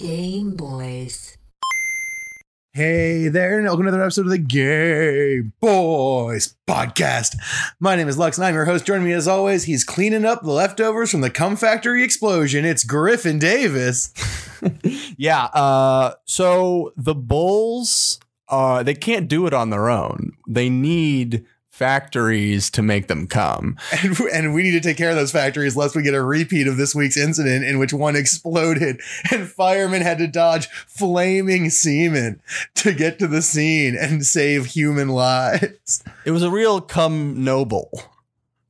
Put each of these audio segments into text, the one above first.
Game Boys. Hey there, and welcome to another episode of the Game Boys podcast. My name is Lux, and I'm your host. Joining me as always, he's cleaning up the leftovers from the Cum Factory explosion. It's Griffin Davis. Yeah. Uh, so the Bulls, uh, they can't do it on their own. They need factories to make them come. And, and we need to take care of those factories lest we get a repeat of this week's incident in which one exploded and firemen had to dodge flaming semen to get to the scene and save human lives. It was a real come noble.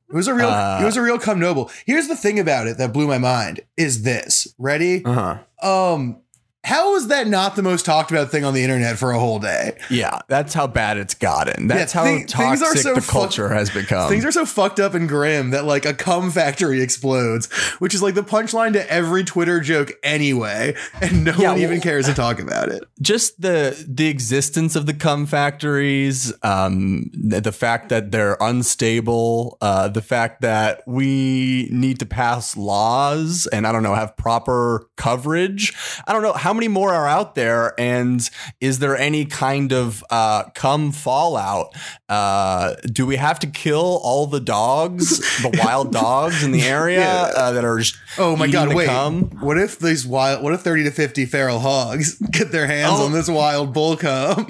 It was a real Uh, it was a real cum noble. Here's the thing about it that blew my mind is this. Ready? Uh huh. Um how is that not the most talked about thing on the internet for a whole day? Yeah, that's how bad it's gotten. That's Yeah, how thi- are toxic so the culture has become. Things are so fucked up and grim that like a cum factory explodes, which is like the punchline to every Twitter joke anyway, and no Yeah, one even cares to talk about it. just the the existence of the cum factories, um, the, the fact that they're unstable, uh, the fact that we need to pass laws and I don't know have proper coverage. I don't know how many more are out there, and is there any kind of uh, cum fallout? Uh, do we have to kill all the dogs, the wild dogs in the area Yeah. uh, that are? Just Oh my god, wait. cum? What if these wild what if 30 to 50 feral hogs get their hands Oh. on this wild bull cum?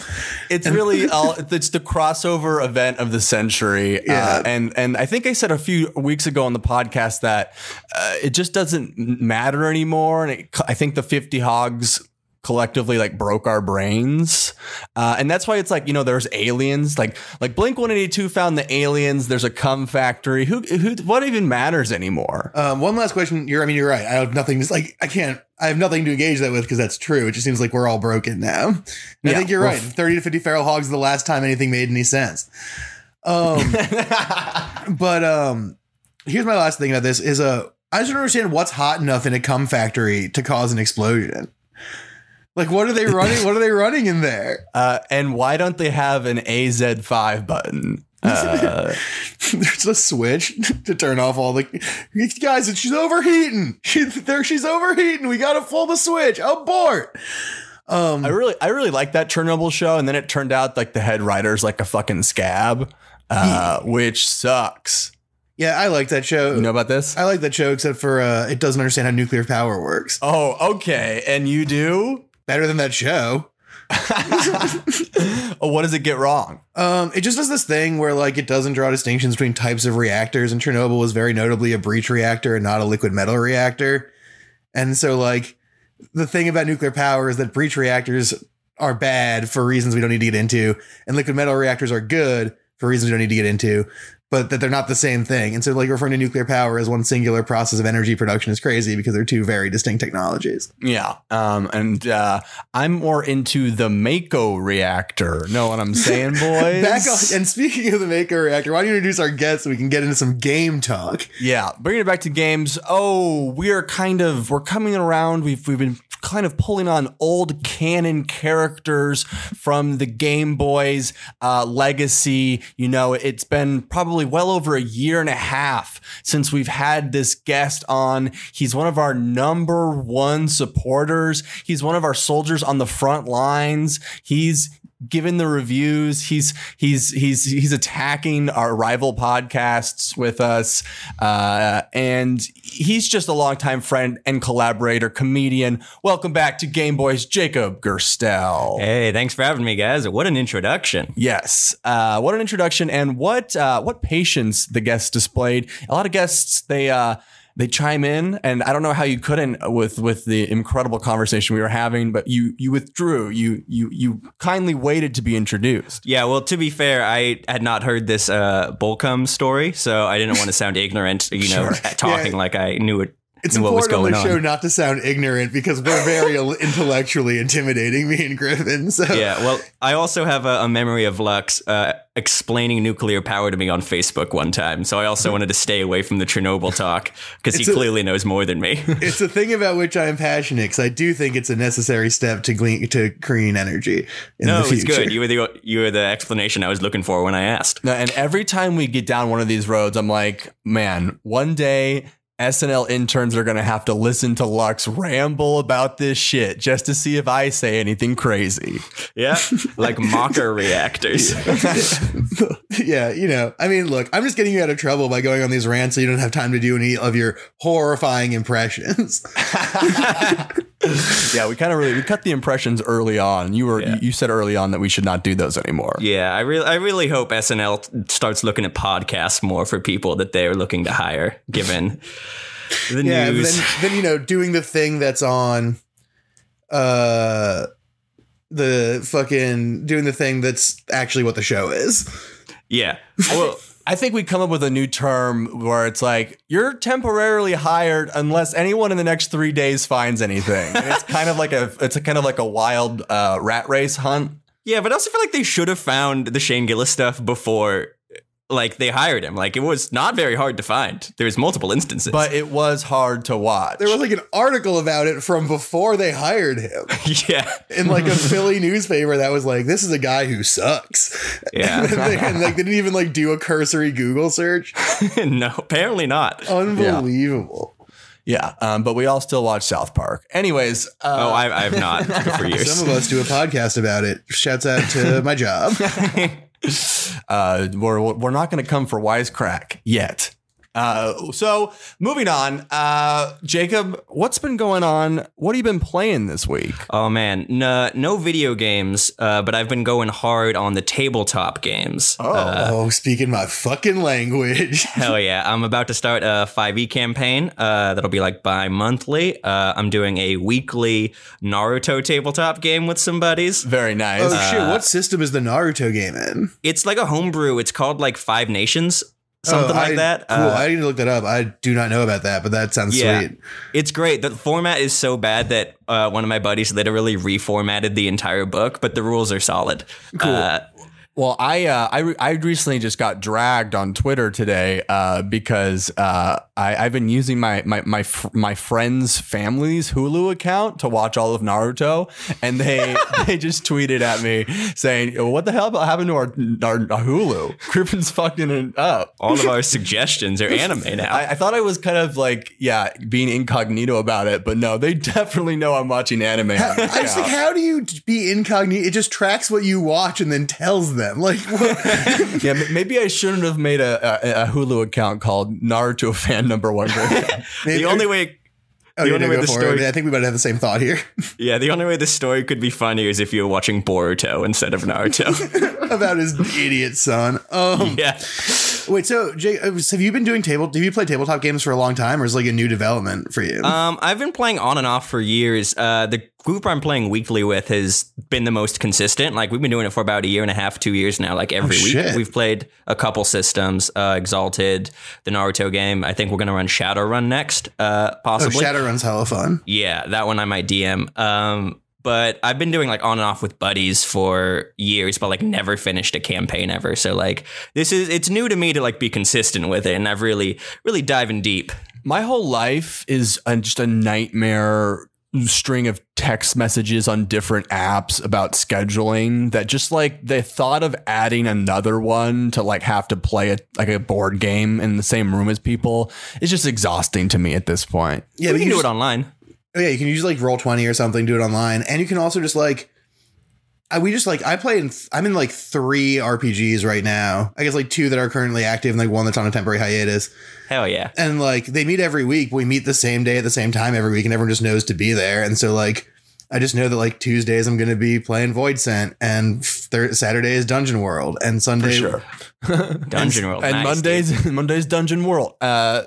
It's really uh, it's the crossover event of the century, Yeah. uh, and and I think I said a few weeks ago on the podcast that uh, it just doesn't matter anymore, and it, I think the fifty hogs collectively like broke our brains uh, and that's why it's like you know there's aliens like like blink 182 found the aliens there's a cum factory who who what even matters anymore Um, one last question. You're, I mean, you're right. I have nothing. Just like I can't. I have nothing to engage that with because that's true. It just seems like we're all broken now. And I think you're well, right. Thirty to fifty feral hogs is the last time anything made any sense. Um, but um, here's my last thing about this: is uh, I just don't understand what's hot enough in a cum factory to cause an explosion. Like, what are they running? what are they running in there? uh, and why don't they have an AZ5 button uh, There's a switch to turn off all the guys. She's overheating. She, there, she's overheating. We gotta pull the switch. Abort. Um, I really, I really like that Chernobyl show, and then it turned out like the head writer's like a fucking scab, uh, which sucks. yeah, I like that show. You know about this? I like that show, except for uh, it doesn't understand how nuclear power works. Oh, okay. And you do? Better than that show. what does it get wrong? Um, it just does this thing where like it doesn't draw distinctions between types of reactors, and Chernobyl was very notably a breach reactor and not a liquid metal reactor. And so, like, the thing about nuclear power is that breach reactors are bad for reasons we don't need to get into, and liquid metal reactors are good for reasons we don't need to get into, but that they're not the same thing. And so, like, referring to nuclear power as one singular process of energy production is crazy because they're two very distinct technologies. Yeah. Um, and uh, I'm more into the Mako reactor. Know what I'm saying, boys? Back on, and speaking of the Mako reactor, why don't you introduce our guest so we can get into some game talk? Yeah, bringing it back to games. Oh, we are kind of we're coming around. We've we've been kind of pulling on old canon characters from the Game Boys uh, legacy. You know, it's been probably well over a year and a half since we've had this guest on. He's one of our number one supporters. He's one of our soldiers on the front lines. He's given the reviews. He's he's he's he's attacking our rival podcasts with us, uh, and he's just a longtime friend and collaborator, comedian. Welcome back to Game Boys, Jacob Gerstel. Hey, thanks for having me, guys. What an introduction. Yes. Uh, what an introduction and what uh, what patience the guests displayed. A lot of guests they uh, they chime in, and I don't know how you couldn't with with the incredible conversation we were having, but you you withdrew. You you you kindly waited to be introduced. Yeah, well, to be fair, I had not heard this uh, Bullcum story, so I didn't want to sound ignorant, you know, Sure. talking Yeah. like I knew it. It's knew what was important on going the show on. not to sound ignorant because we're very intellectually intimidating, me and Griffin. So Yeah, well, I also have a, a memory of Lux uh, explaining nuclear power to me on Facebook one time, so I also wanted to stay away from the Chernobyl talk because he a- clearly knows more than me. it's a thing about which I am passionate because I do think it's a necessary step to glean to green energy in no, the it's good. You were the you were the explanation I was looking for when I asked. No, And every time we get down one of these roads, I'm like, man, one day SNL interns are going to have to listen to Lux ramble about this shit just to see if I say anything crazy. Yeah, like Mako reactors. yeah, you know, I mean, look, I'm just getting you out of trouble by going on these rants so you don't have time to do any of your horrifying impressions. yeah, we kind of really we cut the impressions early on. You were Yeah. you, you said early on that we should not do those anymore. Yeah, I really, I really hope SNL starts looking at podcasts more for people that they're looking to hire, given the yeah, news. then, then you know, doing the thing that's on, uh, the fucking doing the thing that's actually what the show is. yeah, Well, I think we come up with a new term where it's like you're temporarily hired unless anyone in the next three days finds anything. And it's kind of like a it's a kind of like a wild uh, rat race hunt. yeah, but I also feel like they should have found the Shane Gillis stuff before, like they hired him. Like it was not very hard to find. There was multiple instances, But it was hard to watch. There was like an article about it from before they hired him yeah, in like a Philly newspaper that was like, "This is a guy who sucks." yeah, and, they, and, like they didn't even like do a cursory Google search. no, apparently not. Unbelievable. yeah, um, but we all still watch South Park. Anyways, uh, Oh, I, I have not for years. Some of us do a podcast about it. Shouts out to my job. Uh, we're we're not going to come for wisecrack yet. Uh, so moving on, uh, Jacob, what's been going on? What have you been playing this week? Oh man, no, no video games, uh, but I've been going hard on the tabletop games. Uh, oh, speaking my fucking language. hell yeah! I'm about to start a 5e campaign uh, that'll be like bi-monthly. Uh, I'm doing a weekly Naruto tabletop game with some buddies. Very nice. Oh shit! What system is the Naruto game in? It's like a homebrew. It's called like Five Nations, something Oh, like that. Cool. Uh, I need to look that up. I do not know about that, but that sounds Yeah. sweet. It's great. The format is so bad that uh, one of my buddies literally reformatted the entire book, but the rules are solid. Cool. Well, I uh, I re- I recently just got dragged on Twitter today uh, because uh, I, I've been using my my my fr- my friend's family's Hulu account to watch all of Naruto, and they they just tweeted at me saying, "What the hell happened to our our, our Hulu? Griffin's fucking it up." All of our suggestions are anime now. I, I thought I was kind of like, yeah, being incognito about it, but no, they definitely know I'm watching anime. On I this just like, how do you be incognito? It just tracks what you watch and then tells them. Like, what? yeah, maybe I shouldn't have made a, a, a Hulu account called Naruto fan number one. Griffin. Maybe- the only way oh, the only way the for story- it. I think we might have the same thought here Yeah, the only way the story could be funny is if you were watching Boruto instead of Naruto. about his idiot son. Um, yeah. wait, so Jay, uh, have you been doing table? Have you played tabletop games for a long time, or is it like a new development for you? Um, I've been playing on and off for years. Uh, the group I'm playing weekly with has been the most consistent. Like we've been doing it for about a year and a half, two years now. Like every Oh, week, shit. we've played a couple systems. Uh, Exalted, the Naruto game. I think we're gonna run Shadowrun next. Uh, oh, possibly. Shadowrun's hella fun. Yeah, that one I might DM. Um, but I've been doing like on and off with buddies for years, but like never finished a campaign ever. So like this is it's new to me to like be consistent with it, and I've really really diving deep. My whole life is a, just a nightmare string of text messages on different apps about scheduling that just like the thought of adding another one to like have to play a, like a board game in the same room as people is just exhausting to me at this point. Yeah, we but can you do just- it online. Oh, yeah, you can use like roll twenty or something, do it online, and you can also just like. I, we just like I play in I'm in like three RPGs right now. I guess like two that are currently active and like one that's on a temporary hiatus. Hell yeah. And like they meet every week. We meet the same day at the same time every week, and everyone just knows to be there. And so like I just know that like Tuesdays I'm going to be playing Void Scent, and thir- Saturday is Dungeon World, and Sunday sure. Dungeon World. and nice, Mondays Mondays Dungeon World. Uh,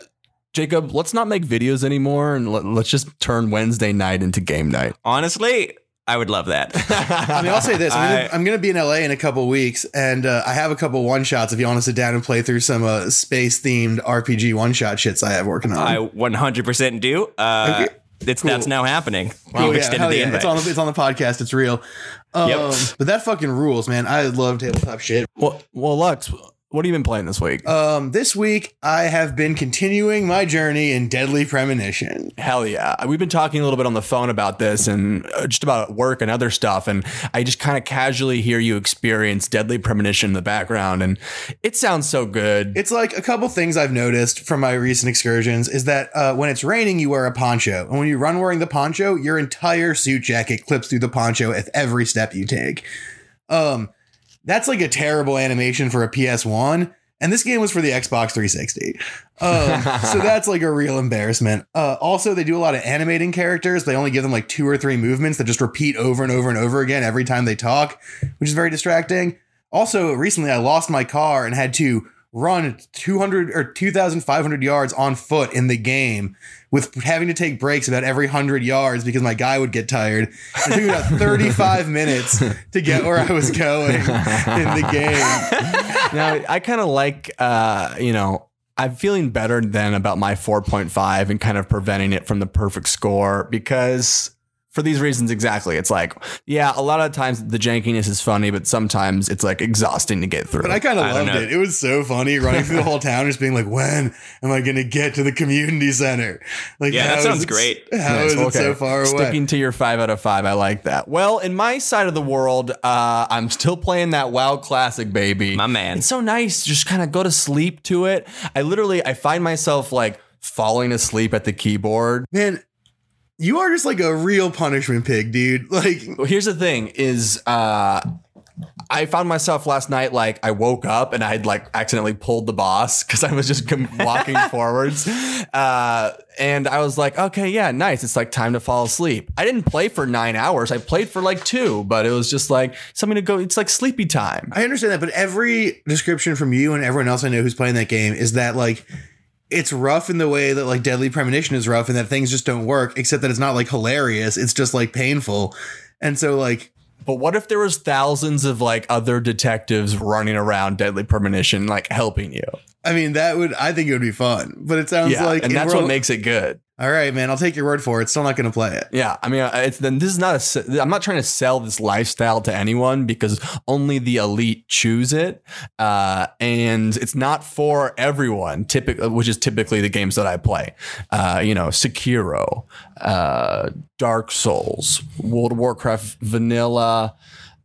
Jacob, let's not make videos anymore and let, let's just turn Wednesday night into game night. Honestly, I would love that. I mean, I'll say this: I'm, gonna, I'm gonna be in LA in a couple weeks, and uh, I have a couple one shots. If you want to sit down and play through some uh, space themed RPG one shot shits I have working on. I 100% do. Uh, Okay, it's that's now happening. We've yeah, extended the yeah. invite. It's on the it's on the podcast. It's real. Um, Yep. But that fucking rules, man. I love tabletop shit. Well, well, Lux, What have you been playing this week? Um, this week I have been continuing my journey in Deadly Premonition. Hell yeah. We've been talking a little bit on the phone about this and uh, just about work and other stuff. And I just kind of casually hear you experience Deadly Premonition in the background. And it sounds so good. It's like a couple things I've noticed from my recent excursions is that uh, when it's raining, you wear a poncho. And when you run wearing the poncho, your entire suit jacket clips through the poncho at every step you take. Um, that's like a terrible animation for a PS1. And this game was for the Xbox 360. Um, so that's like a real embarrassment. Uh, also, they do a lot of animating characters. They only give them like two or three movements that just repeat over and over and over again every time they talk, which is very distracting. Also, recently I lost my car and had to run 200 or 2,500 yards on foot in the game with having to take breaks about every 100 yards because my guy would get tired. It took me about 35 minutes to get where I was going in the game. now, I kind of like, uh, you know, I'm feeling better than about my 4.5 and kind of preventing it from the perfect score because for these reasons exactly. It's like, yeah, a lot of times the jankiness is funny, but sometimes it's like exhausting to get through. But I kind of loved it. It was so funny running through the whole town, just being like, "When am I going to get to the community center?" Like, Yeah, that sounds it- great. How Nice. is it so far away? Sticking to your five out of five, I like that. Well, in my side of the world, uh, I'm still playing that WoW Classic, baby. My man. It's so nice. Just kind of go to sleep to it. I literally, I find myself like falling asleep at the keyboard. Man, you are just like a real punishment pig, dude. Like, Well, here's the thing: is uh, I found myself last night like I woke up and I had like accidentally pulled the boss because I was just walking forwards, uh, and I was like, okay, yeah, nice. It's like time to fall asleep. I didn't play for nine hours. I played for like two, but it was just like something to go. It's like sleepy time. I understand that, but every description from you and everyone else I know who's playing that game is that like it's rough in the way that like Deadly Premonition is rough and that things just don't work, except that it's not like hilarious. It's just like painful. And so like But what if there was thousands of like other detectives running around Deadly Premonition, like helping you? I mean that would I think it would be fun. But it sounds Yeah, like and that's what makes it good. All right, man, I'll take your word for it. Still not gonna play it. Yeah, I mean, uh, it's then this is not a. I'm not trying to sell this lifestyle to anyone because only the elite choose it, uh, and it's not for everyone. Typically, which is typically the games that I play. Uh, you know, Sekiro, uh, Dark Souls, World of Warcraft Vanilla.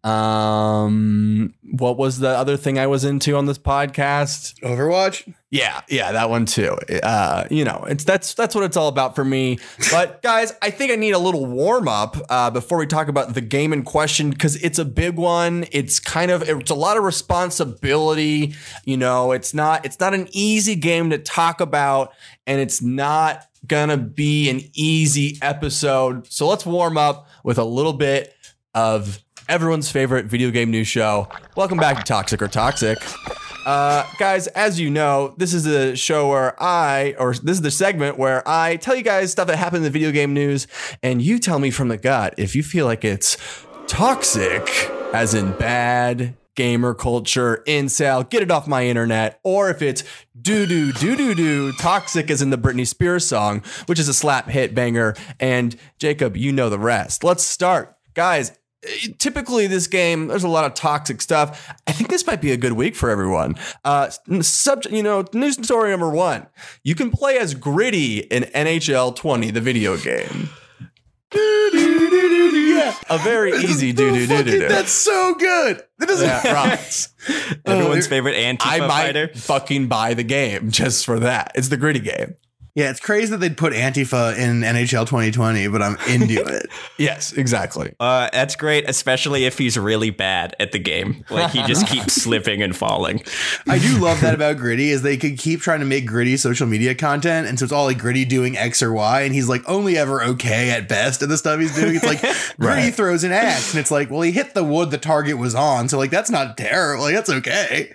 Um, what was the other thing I was into on this podcast? Overwatch? Yeah, yeah, that one too. Uh, you know, it's that's that's what it's all about for me. But guys, I think I need a little warm up uh, before we talk about the game in question because it's a big one. It's kind of it's a lot of responsibility. You know, it's not it's not an easy game to talk about, and it's not gonna be an easy episode. So let's warm up with a little bit of everyone's favorite video game news show. Welcome back to Toxic or Toxic. Uh, guys, as you know, this is a show where I, or this is the segment where I tell you guys stuff that happened in the video game news, and you tell me from the gut if you feel like it's toxic, as in bad gamer culture, incel, get it off my internet, or if it's doo doo doo doo doo, toxic as in the Britney Spears song, which is a slap hit banger. And Jacob, you know the rest. Let's start, guys typically this game there's a lot of toxic stuff i think this might be a good week for everyone uh subject you know news story number one you can play as gritty in nhl 20 the video game Yeah. a very easy do do do Fucking- do do That's so good. That doesn't yeah, right. Everyone's Oh, favorite Antifa I might fighter. fucking buy the game just for that. It's the gritty game. Yeah, it's crazy that they'd put Antifa in NHL 2020, but I'm into it. Yes, exactly. Uh, that's great, especially if he's really bad at the game. Like he just keeps slipping and falling. I do love that about Gritty is they could keep trying to make Gritty social media content, and so it's all like Gritty doing X or Y, and he's like only ever okay at best at the stuff he's doing. It's like Gritty Right. throws an axe, and it's like, well, he hit the wood the target was on, so like that's not terrible. Like that's okay.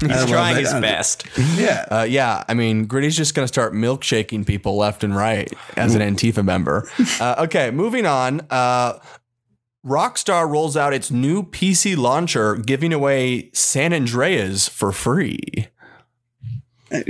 He's trying his best. Yeah. Uh, yeah, I mean, Gritty's just going to start milkshaking people left and right as an Antifa member. Uh, okay, moving on. Uh, Rockstar rolls out its new PC launcher, giving away San Andreas for free. yeah,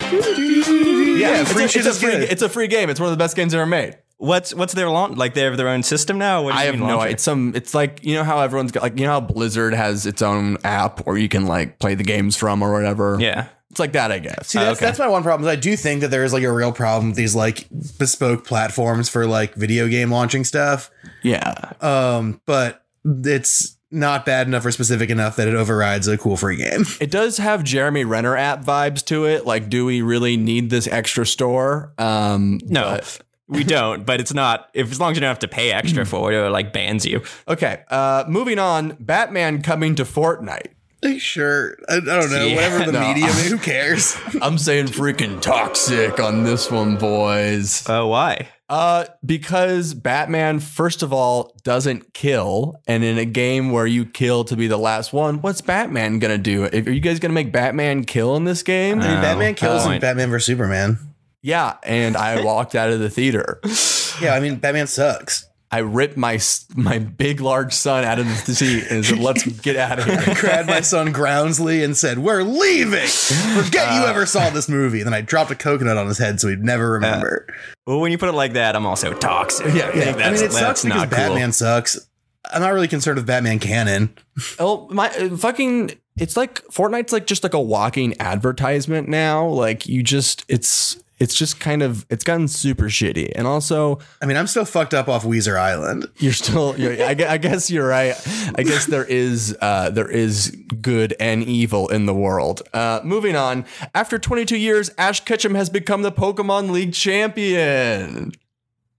it's, a, it's a free. It's a free game. It's one of the best games ever made. What's what's their launch? Like they have their own system now? What do you I have no launcher? idea. It's some. It's like you know how everyone's got like you know how Blizzard has its own app where you can like play the games from or whatever. Yeah. It's like that, I guess. See, that's, okay. that's my one problem. Is I do think that there is like a real problem with these like bespoke platforms for like video game launching stuff. Yeah, Um, but it's not bad enough or specific enough that it overrides a cool free game. it does have Jeremy Renner app vibes to it. Like, do we really need this extra store? Um, No. but- we don't, but it's not if as long as you don't have to pay extra for it or like bans you. okay. Uh, moving on. Batman coming to Fortnite. Sure, I, I don't know. Yeah, Whatever the no. medium, who cares? I'm saying freaking toxic on this one, boys. Oh, why? Uh, because Batman, first of all, doesn't kill, and in a game where you kill to be the last one, what's Batman gonna do? If, are you guys gonna make Batman kill in this game? I mean, Batman kills in Batman vs Superman. yeah, and I walked out of the theater. Yeah, I mean, Batman sucks. I ripped my my big large son out of the seat and said, "Let's get out of here." I grabbed my son Groundsley and said, "We're leaving. Forget you ever saw this movie." Then I dropped a coconut on his head so he'd never remember. Well, when you put it like that, I'm also toxic. Yeah, I yeah. think I mean, that's, it sucks because not cool. Batman sucks. I'm not really concerned with Batman canon. Oh my uh, fucking! It's like Fortnite's like just like a walking advertisement now. Like you just it's it's just kind of it's gotten super shitty, and also I mean, I'm still fucked up off Weezer Island. you're still you're, I, I guess you're right. I guess there is uh there is good and evil in the world. Uh moving on. After 22 years ash ketchum has become the pokemon league champion.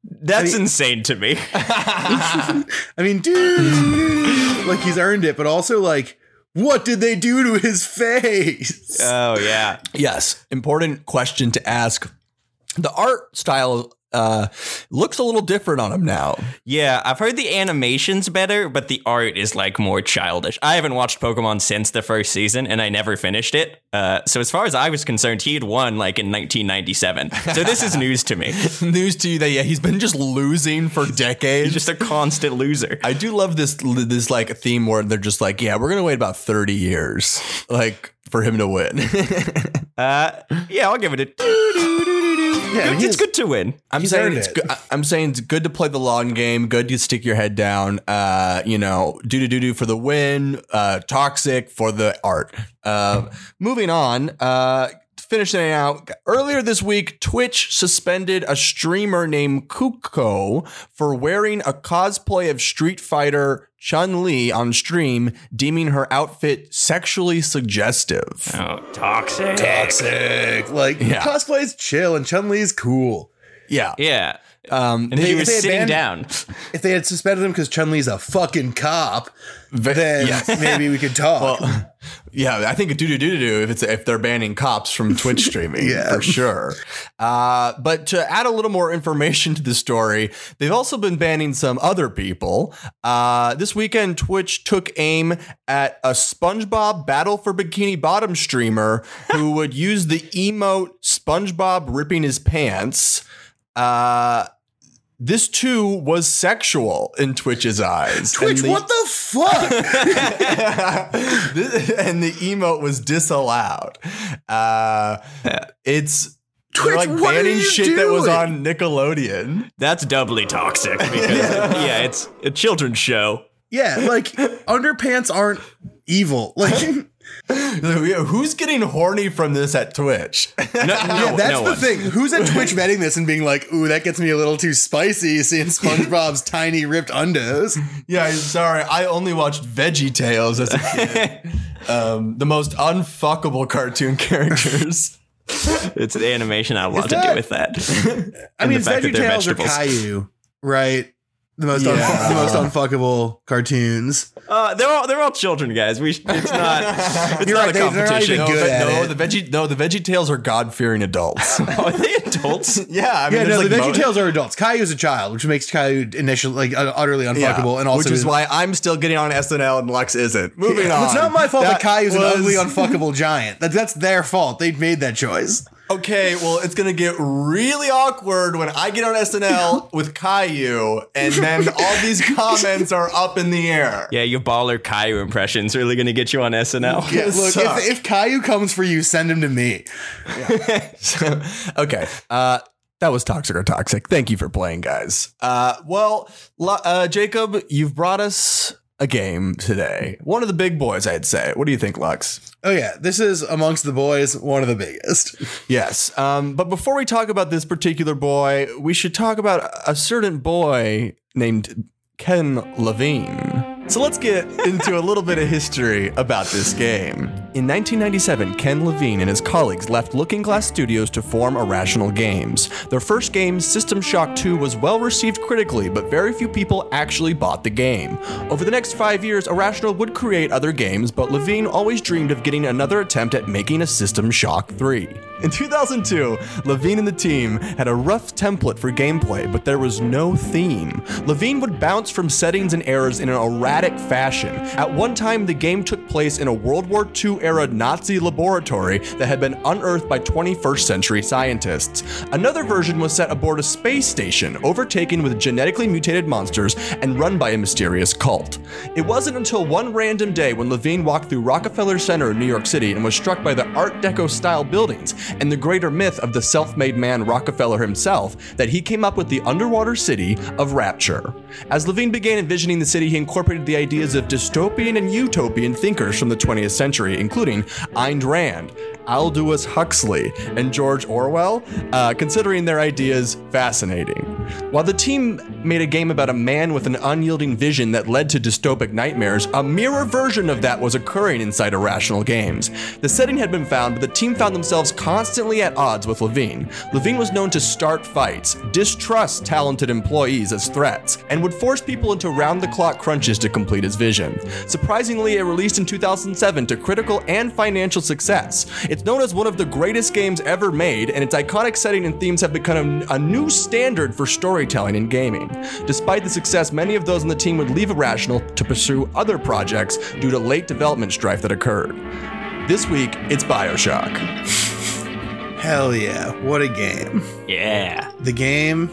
That's insane to me. I mean, dude, like he's earned it, but also like, what did they do to his face? oh yeah. yes important question to ask the art style uh looks a little different on him now Yeah, I've heard the animation's better, but the art is like more childish. I haven't watched Pokemon since the first season, and I never finished it. Uh, so as far as I was concerned, he had won like in 1997. So this is news to me. News to you that yeah he's been just losing for decades He's just a constant loser. I do love this this like theme where they're just like, yeah, we're gonna wait about thirty years, like for him to win. Uh, yeah, I'll give it a. Yeah, it's good to win. I'm He's saying it's it. good. I- I'm saying it's good to play the long game. Good to stick your head down. Uh, you know, do do do do for the win. Uh, toxic for the art. Uh, moving on. Uh. Finishing it out earlier this week, Twitch suspended a streamer named Kuko for wearing a cosplay of Street Fighter Chun Li on stream, deeming her outfit sexually suggestive. Oh, toxic. Toxic. Like Yeah. cosplay's chill and Chun Li's cool. Yeah, Yeah, um, and they- he was sitting banned- down. If they had suspended him because Chun Li's a fucking cop, then yes. maybe we could talk. Yeah, I think do do do do if it's if they're banning cops from Twitch streaming Yeah. for sure. Uh, but to add a little more information to the story, they've also been banning some other people. Uh, this weekend, Twitch took aim at a SpongeBob Battle for Bikini Bottom streamer who would use the emote SpongeBob ripping his pants. Uh, this too was sexual in Twitch's eyes. Twitch, the- what the fuck? This- and the emote was disallowed. Uh, it's Twitch, like what are banning you shit that was on Nickelodeon. That's doubly toxic because yeah, it's a children's show. yeah, like underpants aren't evil. Like Who's getting horny from this at Twitch? No, no, Yeah, that's no the one. thing. Who's at Twitch vetting this and being like, "Ooh, that gets me a little too spicy," seeing SpongeBob's tiny ripped undos. yeah, sorry. I only watched Veggie Tales as a kid. um, the most unfuckable cartoon characters. It's the animation I want to that- do with that. I And mean, the fact that they're or. Caillou, right? The most un- Yeah. the most unfuckable cartoons. Uh, they're all they're all children, guys. We sh- it's not it's You're not right, a they- they're not competition. even No, good but at no, it. the veggie no, the Veggie Tales are God fearing adults. Oh, are they adults? yeah, I mean, Yeah, no, like the mo- VeggieTales are adults. Caillou's a child, which makes Caillou initially like uh, utterly unfuckable, and also which is why I'm still getting on SNL and Lux isn't. Moving on. It's not my fault that, Caillou's was- an ugly, unfuckable giant. That, that's their fault. They made that choice. Okay, well, it's gonna get really awkward when I get on SNL with Caillou, and then all these comments are up in the air. Yeah, your baller Caillou impression's are really gonna get you on SNL. Yeah, look, sucks. if, if Caillou comes for you, send him to me. okay. Uh, That was Toxic or Toxic. Thank you for playing, guys. Uh, well, uh, Jacob, you've brought us a game today. One of the big boys, I'd say. What do you think, Lux? Oh yeah, this is amongst the boys one of the biggest. Yes. Um, but before we talk about this particular boy, we should talk about a certain boy named Ken Levine. So let's get into a little bit of history about this game. In 1997, Ken Levine and his colleagues left Looking Glass Studios to form Irrational Games. Their first game, System Shock 2, was well received critically, but very few people actually bought the game. Over the next five years, Irrational would create other games, but Levine always dreamed of getting another attempt at making a System Shock 3. In 2002, Levine and the team had a rough template for gameplay, but there was no theme. Levine would bounce from settings and errors in an erratic fashion. At one time, the game took place in a World War II era Nazi laboratory that had been unearthed by 21st century scientists. Another version was set aboard a space station, overtaken with genetically mutated monsters and run by a mysterious cult. It wasn't until one random day when Levine walked through Rockefeller Center in New York City and was struck by the Art Deco style buildings and the greater myth of the self made man Rockefeller himself that he came up with the underwater city of Rapture. As Levine began envisioning the city, he incorporated the ideas of dystopian and utopian thinkers from the 20th century, including Ayn Rand, Aldous Huxley, and George Orwell, uh, considering their ideas fascinating. While the team made a game about a man with an unyielding vision that led to dystopic nightmares, a mirror version of that was occurring inside Irrational Games. The setting had been found, but the team found themselves constantly at odds with Levine. Levine was known to start fights, distrust talented employees as threats, and would force people into round the clock crunches to complete his vision. Surprisingly, it released in 2007 to critical and financial success. It's known as one of the greatest games ever made, and its iconic setting and themes have become a, a new standard for storytelling in gaming. Despite the success, many of those on the team would leave Irrational to pursue other projects due to late development strife that occurred. This week, it's Bioshock. Hell yeah, what a game. Yeah. The game,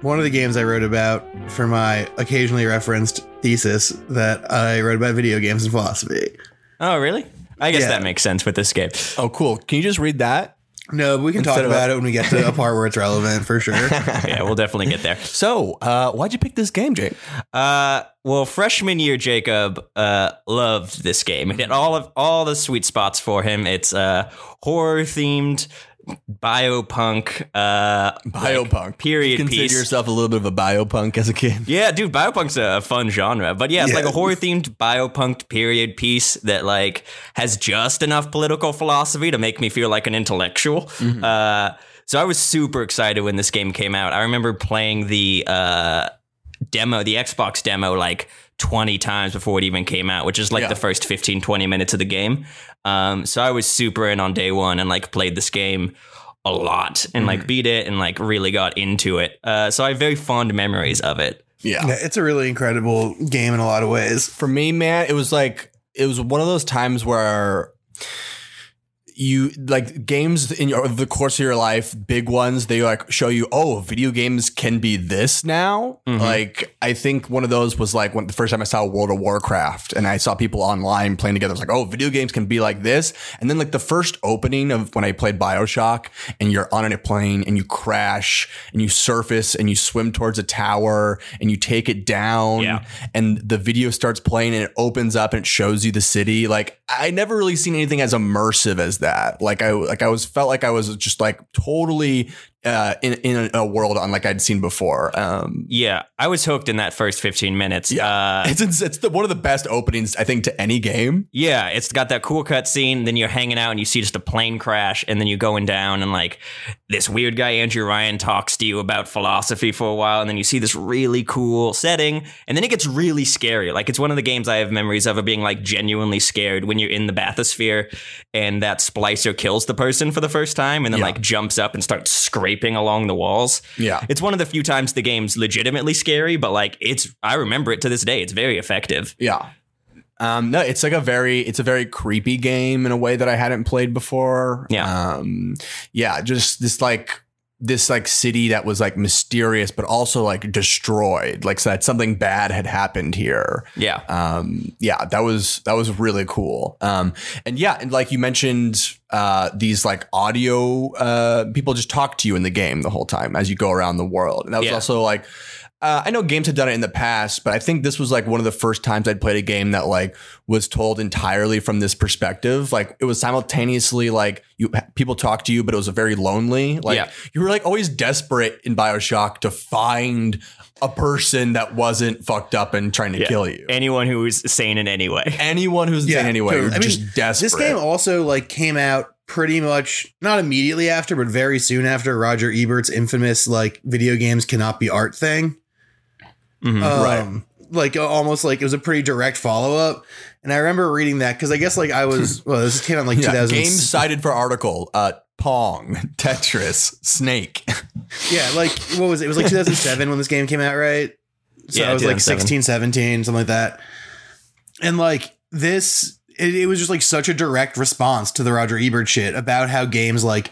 one of the games I wrote about for my occasionally referenced thesis that I wrote about video games and philosophy. Oh, really? I guess Yeah. that makes sense with this game. Oh, cool. Can you just read that? No, but we can talk Instead of about a- it when we get to a part where it's relevant for sure. yeah, we'll definitely get there. So, uh, why'd you pick this game, Jake? Uh, well, freshman year, Jacob uh, loved this game. It had all of all the sweet spots for him. It's uh, horror themed, biopunk, uh, Biopunk. like, period You consider piece. yourself a little bit of a biopunk as a kid. Yeah, dude, biopunk's a fun genre, but yeah, it's like a horror themed biopunk period piece that like has just enough political philosophy to make me feel like an intellectual. Uh, so I was super excited when this game came out. I remember playing the uh, demo, the Xbox demo, like 20 times before it even came out, which is like Yeah. the first 15, 20 minutes of the game. Um, so I was super in on day one and like played this game a lot and like beat it and like really got into it. Uh, so I have very fond memories of it. Yeah. Yeah, it's a really incredible game in a lot of ways. For me, man, it was like it was one of those times where you like games in your, the course of your life, big ones, they like show you, oh, video games can be this now. Mm-hmm. Like I think one of those was like when the first time I saw World of Warcraft and I saw people online playing together. I was like, oh, video games can be like this. And then like the first opening of when I played Bioshock and you're on a plane and you crash and you surface and you swim towards a tower and you take it down Yeah. and the video starts playing and it opens up and it shows you the city. Like I never really seen anything as immersive as that. Like I like I was felt like I was just like totally uh, in in a, world unlike I'd seen before. Um, Yeah, I was hooked in that first 15 minutes. yeah, Uh, it's it's, the, one of the best openings I think to any game. yeah, it's got that cool cut scene. Then you're hanging out and you see just a plane crash, and then you're going down, and like this weird guy, Andrew Ryan, talks to you about philosophy for a while, and then you see this really cool setting, and then it gets really scary. Like it's one of the games I have memories of of being like genuinely scared when you're in the bathysphere and that splicer kills the person for the first time, and then Yeah. like jumps up and starts scraping along the walls. Yeah. It's one of the few times the game's legitimately scary, but like it's I remember it to this day. It's very effective. Yeah. Um, no, it's like a very, it's a very creepy game in a way that I hadn't played before. Yeah. Um, yeah, just this like this like city that was like mysterious but also like destroyed like so that something bad had happened here Yeah. um yeah that was that was really cool um and yeah and like you mentioned uh these like audio uh people just talk to you in the game the whole time as you go around the world and that was Yeah. also like uh, I know games had done it in the past, but I think this was like one of the first times I'd played a game that like was told entirely from this perspective. Like it was simultaneously like you people talk to you, but it was a very lonely. Like Yeah. you were like always desperate in Bioshock to find a person that wasn't fucked up and trying to Yeah. kill you. Anyone who was sane in any way. Anyone who's insane anyway, totally. you're I mean, just desperate. This game also like came out pretty much not immediately after, but very soon after Roger Ebert's infamous like video games cannot be art thing. Mhm. Um, Right. Like uh, almost like it was a pretty direct follow up. And I remember reading that because I guess like I was well, this came out in like yeah, 2000. games cited for article: uh, Pong, Tetris, Snake. Yeah, like what was it? It was like 2007 when this game came out, right? So Yeah, I was like 2007. 16, 17, something like that. And like this, it, it was just like such a direct response to the Roger Ebert shit about how games like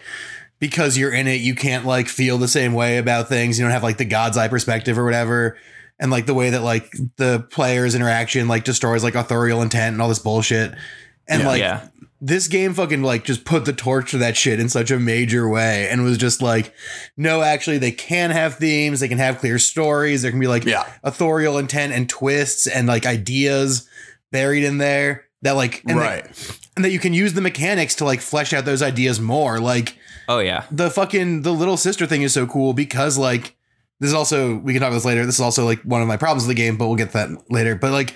because you're in it, you can't like feel the same way about things. You don't have like the God's eye perspective or whatever. And like the way that like the player's interaction like destroys like authorial intent and all this bullshit. And Yeah. like yeah. this game fucking like just put the torch to that shit in such a major way and was just like no actually they can have themes they can have clear stories there can be like Yeah. authorial intent and twists and like ideas buried in there that like and right. that, and that you can use the mechanics to like flesh out those ideas more like Oh yeah. the fucking the little sister thing is so cool because like this is also we can talk about this later. This is also like one of my problems with the game, but we'll get to that later. But like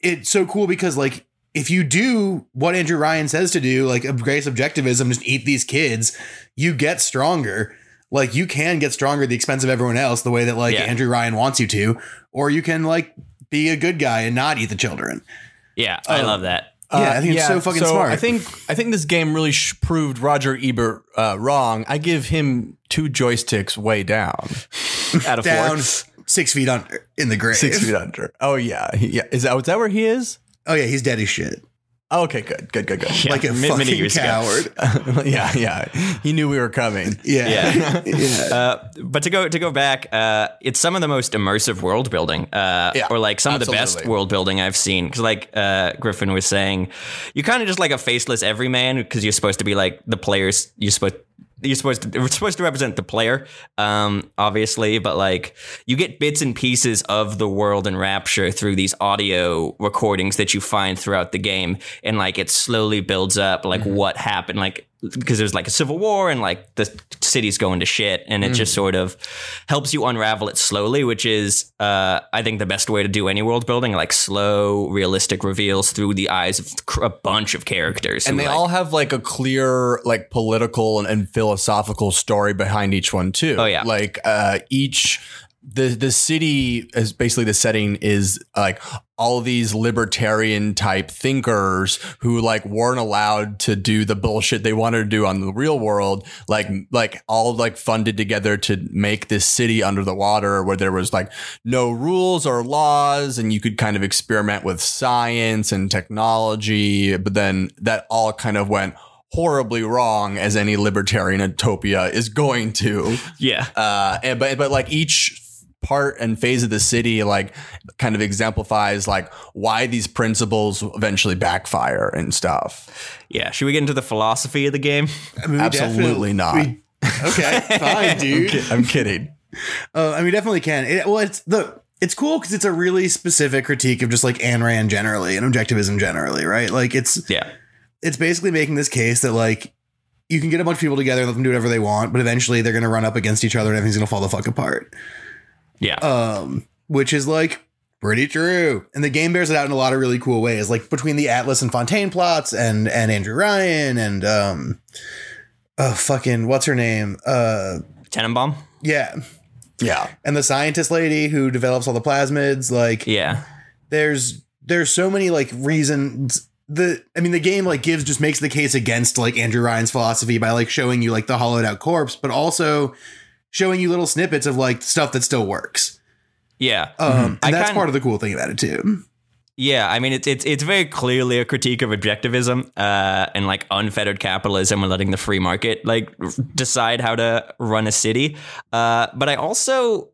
it's so cool because like if you do what Andrew Ryan says to do, like embrace objectivism, just eat these kids, you get stronger. Like you can get stronger at the expense of everyone else, the way that like Yeah. Andrew Ryan wants you to, or you can like be a good guy and not eat the children. Yeah. I Oh. love that. Yeah, I think it's so fucking smart. Uh, I think I think this game really sh- proved Roger Ebert uh, wrong. I give him two joysticks way down, Out of Down four. six feet under in the grave. six feet under. Oh yeah, He- yeah. Is that is that where he is? Oh yeah, he's dead as shit. Oh, okay, good, good, good, good. Yeah, like a many- many fucking years ago. coward. yeah, yeah. He knew we were coming. Yeah. Yeah. yeah. Uh, but to go to go back, uh, it's some of the most immersive world building, uh, Yeah, or like some of the best world building I've seen. Because like uh, Griffin was saying, you're kind of just like a faceless everyman because you're supposed to be like the players. You're supposed you're supposed to it's supposed to represent the player, um, obviously, but like you get bits and pieces of the world in Rapture through these audio recordings that you find throughout the game, and like it slowly builds up like what happened, like because there's like a civil war and like the city's going to shit, and it just sort of helps you unravel it slowly, which is uh, I think the best way to do any world building, like slow, realistic reveals through the eyes of a bunch of characters, and they like- all have like a clear like political and, and philosophical story behind each one too Oh, yeah. like uh each the the city is basically the setting is like all these libertarian type thinkers who like weren't allowed to do the bullshit they wanted to do on the real world like like all like funded together to make this city under the water where there was like no rules or laws and you could kind of experiment with science and technology but then that all kind of went horribly wrong as any libertarian utopia is going to yeah. uh and but but like each part and phase of the city like kind of exemplifies like why these principles eventually backfire and stuff Yeah, should we get into the philosophy of the game? I mean, absolutely not. we- okay, fine, dude. Ki- i'm kidding Uh, I mean, definitely can. It, well, it's the it's cool because it's a really specific critique of just like Ayn Rand generally and objectivism generally, right? Like it's Yeah, it's basically making this case that like you can get a bunch of people together and let them do whatever they want, but eventually they're going to run up against each other and everything's going to fall the fuck apart. Yeah, um, which is like pretty true. And the game bears it out in a lot of really cool ways, like between the Atlas and Fontaine plots and and Andrew Ryan and um, oh fucking what's her name? Uh, Tenenbaum. yeah, yeah and the scientist lady who develops all the plasmids. Like, Yeah, there's there's so many like reasons. The I mean, the game like gives just makes the case against like Andrew Ryan's philosophy by like showing you like the hollowed out corpse, but also showing you little snippets of like stuff that still works. yeah. Um, and I that's kind- part of the cool thing about it too. Yeah, I mean it's it's it's very clearly a critique of objectivism uh, and like unfettered capitalism and letting the free market like decide how to run a city. Uh, but I also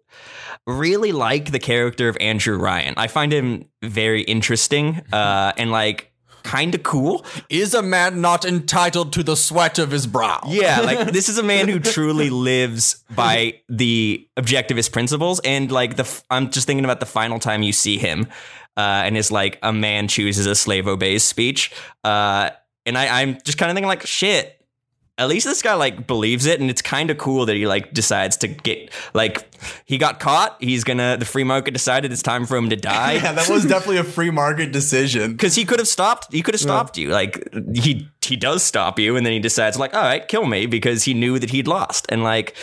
really like the character of Andrew Ryan. I find him very interesting uh, and like kind of cool. Is a man not entitled to the sweat of his brow? Yeah, like this is a man who truly lives by the objectivist principles, and like the I'm just thinking about the final time you see him, uh, and his like a man chooses a slave obeys speech, uh, and I, I'm just kind of thinking like shit. At least this guy like believes it, and it's kind of cool that he like decides to get like he got caught. He's gonna the free market decided it's time for him to die. Yeah, that was definitely a free market decision. because he could have stopped he could have stopped you like he he does stop you and then he decides like all right kill me because he knew that he'd lost and like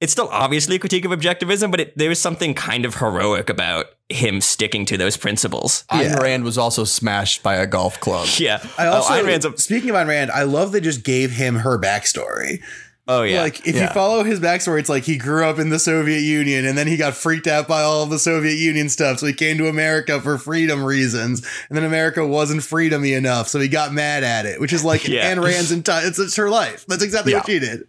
it's still obviously a critique of objectivism but it, there was something kind of heroic about him sticking to those principles Ayn Rand was also smashed by a golf club. yeah I also, oh, Ayn Rand's a, speaking of Ayn Rand, I love they just gave him her backstory. Oh yeah Like, if you follow his backstory, it's like he grew up in the Soviet Union and then he got freaked out by all the Soviet Union stuff. So he came to America for freedom reasons. And then America wasn't freedomy enough. So he got mad at it, which is like Yeah. Anne Rand's entire, it's, it's her life. That's exactly what she did.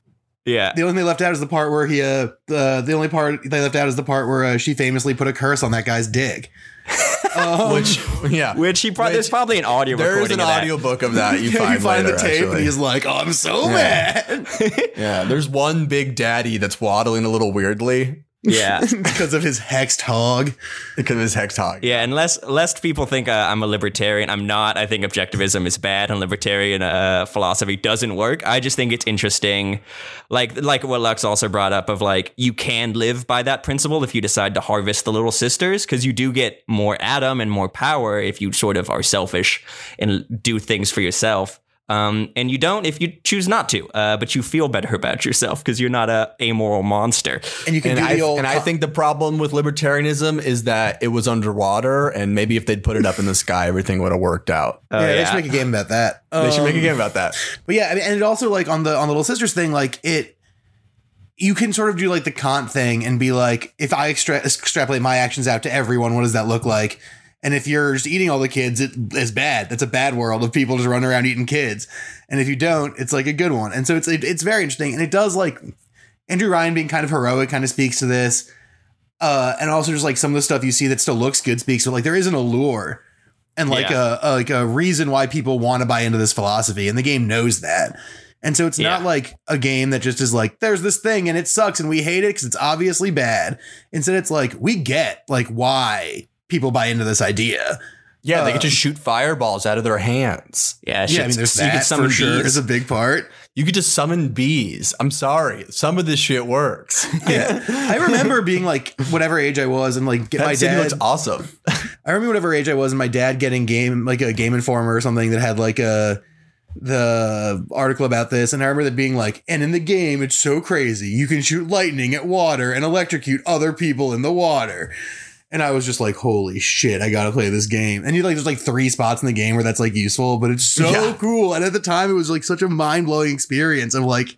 yeah The only thing they left out is the part where he, uh, the, the only part they left out is the part where uh, she famously put a curse on that guy's dick. Um, Which, yeah. which he probably there's probably an audio there is an of that. audiobook of that you yeah, find, you find later, the tape actually. and he's like, oh, I'm so mad Yeah, there's one big daddy that's waddling a little weirdly yeah because of his hexed hog. because of his hex hog. Yeah, and lest lest people think uh, I'm a libertarian, I'm not. I think objectivism is bad, and libertarian uh, philosophy doesn't work. I just think it's interesting, like like what Lux also brought up of like you can live by that principle if you decide to harvest the little sisters, because you do get more Adam and more power if you sort of are selfish and do things for yourself. Um, and you don't if you choose not to, uh, but you feel better about yourself because you're not a amoral monster. And you can And do I, the old. and I think the problem with libertarianism is that it was underwater, and maybe if they'd put it up in the sky, everything would have worked out. yeah, Oh, they should make a game about that. they should make a Um, game about that. But yeah, I mean, and it also like on the on the little sisters thing, like it, you can sort of do like the Kant thing and be like, if I extra- extrapolate my actions out to everyone, what does that look like? And if you're just eating all the kids, it is bad. That's a bad world of people just running around eating kids. And if you don't, it's like a good one. And so it's it, it's very interesting, and it does like Andrew Ryan being kind of heroic kind of speaks to this. Uh, and also just like some of the stuff you see that still looks good speaks to like there is an allure and like Yeah. a, a like a reason why people want to buy into this philosophy, and the game knows that. And so it's not like a game that just is like there's this thing and it sucks and we hate it because it's obviously bad. Instead, it's like we get like why people buy into this idea. Yeah, they uh, get to shoot fireballs out of their hands. Yeah, Yeah, I mean, there's so you can summon for sure bees. is a big part. You could just summon bees. I'm sorry, some of this shit works. Yeah, I remember being like whatever age I was and like get that my dad. looks awesome. I remember whatever age I was and my dad getting game like a Game Informer or something that had like a the article about this and I remember that being like and in the game it's so crazy you can shoot lightning at water and electrocute other people in the water and I was just like holy shit I gotta play this game. And you like there's like three spots in the game where that's like useful but it's so Yeah. cool. And at the time it was like such a mind-blowing experience of like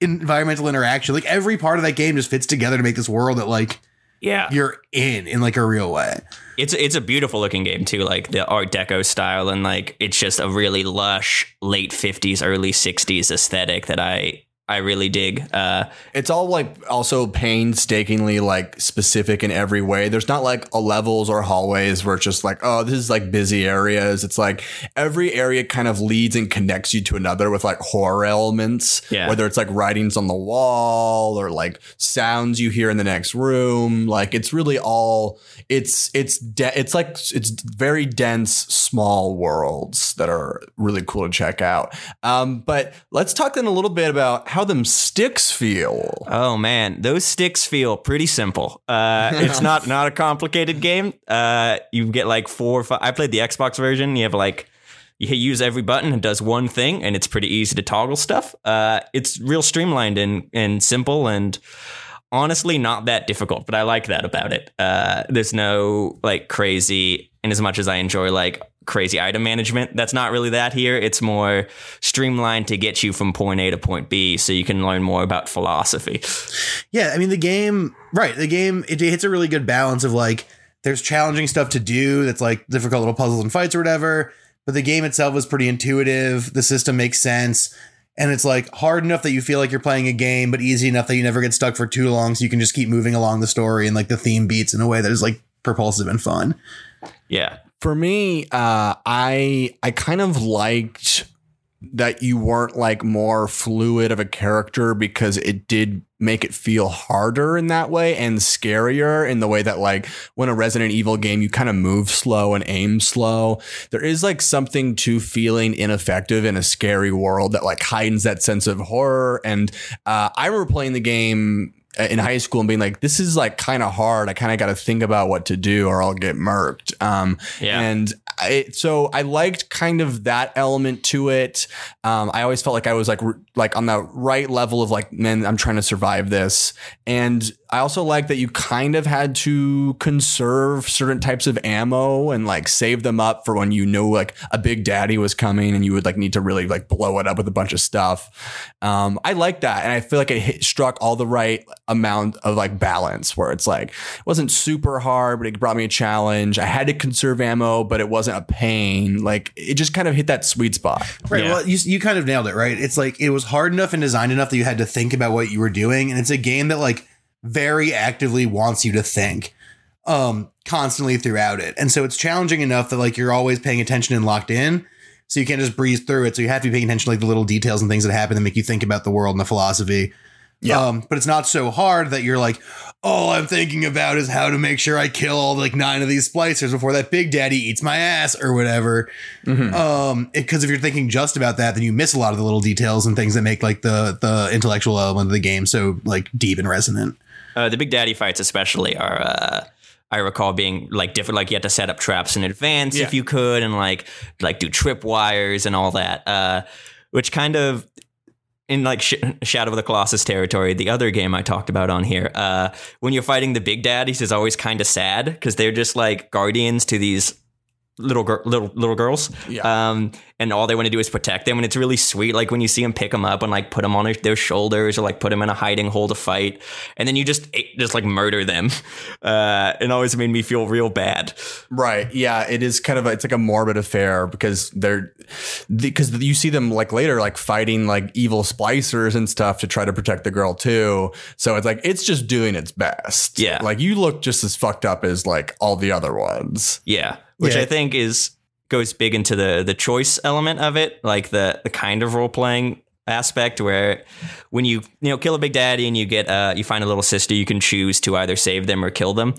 environmental interaction. Like every part of that game just fits together to make this world that like yeah, you're in in like a real way. It's it's a beautiful looking game too, like the Art Deco style, and like it's just a really lush late fifties, early sixties aesthetic that I I really dig. Uh, It's all like also painstakingly like specific in every way. There's not like a levels or hallways where it's just like, oh, this is like busy areas. It's like every area kind of leads and connects you to another with like horror elements. Yeah. Whether it's like writings on the wall or like sounds you hear in the next room. Like it's really all it's it's de- it's like it's very dense small worlds that are really cool to check out. Um, but let's talk then a little bit about how them sticks feel. oh man, those sticks feel pretty simple. Uh, it's not not a complicated game. Uh, you get like four or five. I played the Xbox version. You have like you use every button it does one thing and it's pretty easy to toggle stuff uh, it's real streamlined and, and simple and honestly not that difficult but i like that about it uh, there's no like crazy and as much as i enjoy like crazy item management that's not really that here it's more streamlined to get you from point a to point b so you can learn more about philosophy Yeah, I mean the game, right? The game it hits a really good balance of like there's challenging stuff to do that's like difficult little puzzles and fights or whatever. But the game itself is pretty intuitive. The system makes sense. And it's like hard enough that you feel like you're playing a game, but easy enough that you never get stuck for too long. So you can just keep moving along the story and like the theme beats in a way that is like propulsive and fun. Yeah. For me, uh, I I kind of liked that you weren't like more fluid of a character because it did make it feel harder in that way and scarier in the way that like when a Resident Evil game you kind of move slow and aim slow. There is like something to feeling ineffective in a scary world that like heightens that sense of horror. And uh, I remember playing the game in high school and being like, this is like kind of hard. I kind of got to think about what to do or I'll get murked. Um, Yeah. And I, so I liked kind of that element to it. Um, I always felt like I was like, like on the right level of like, man, I'm trying to survive this. And I also like that you kind of had to conserve certain types of ammo and like save them up for when you know like a big daddy was coming and you would like need to really like blow it up with a bunch of stuff. Um, I like that. And I feel like it hit, struck all the right amount of like balance where it's like, it wasn't super hard, but it brought me a challenge. I had to conserve ammo, but it wasn't a pain. Like it just kind of hit that sweet spot. Right. Yeah. Well, you, you kind of nailed it, right? It's like it was hard enough and designed enough that you had to think about what you were doing. And it's a game that like very actively wants you to think um constantly throughout it. And so it's challenging enough that like you're always paying attention and locked in. So you can't just breeze through it. So you have to be paying attention to like the little details and things that happen that make you think about the world and the philosophy. Yeah. Um, but it's not so hard that you're like, all I'm thinking about is how to make sure I kill all like nine of these splicers before that big daddy eats my ass or whatever. Um, because if you're thinking just about that, then you miss a lot of the little details and things that make like the the intellectual element of the game so like deep and resonant. Uh, the Big Daddy fights, especially, are. Uh, I recall being like different. Like you had to set up traps in advance Yeah. if you could, and like like do trip wires and all that. Uh, which kind of in like Sh- Shadow of the Colossus territory, the other game I talked about on here. Uh, when you're fighting the Big Daddies, is always kind of sad because they're just like guardians to these little gir- little little girls. Yeah. Um, and all they want to do is protect them, and it's really sweet. Like when you see them pick them up and like put them on their, their shoulders or like put them in a hiding hole to fight, and then you just eh, just like murder them. Uh, it always made me feel real bad. Right. Yeah. It is kind of a, it's like a morbid affair because they're because you see them like later like fighting like evil splicers and stuff to try to protect the girl too. So it's like it's just doing its best. Yeah. Like you look just as fucked up as like all the other ones. Yeah, which Yeah. I think is goes big into the the choice element of it, like the the kind of role playing aspect where when you you know kill a big daddy and you get uh you find a little sister you can choose to either save them or kill them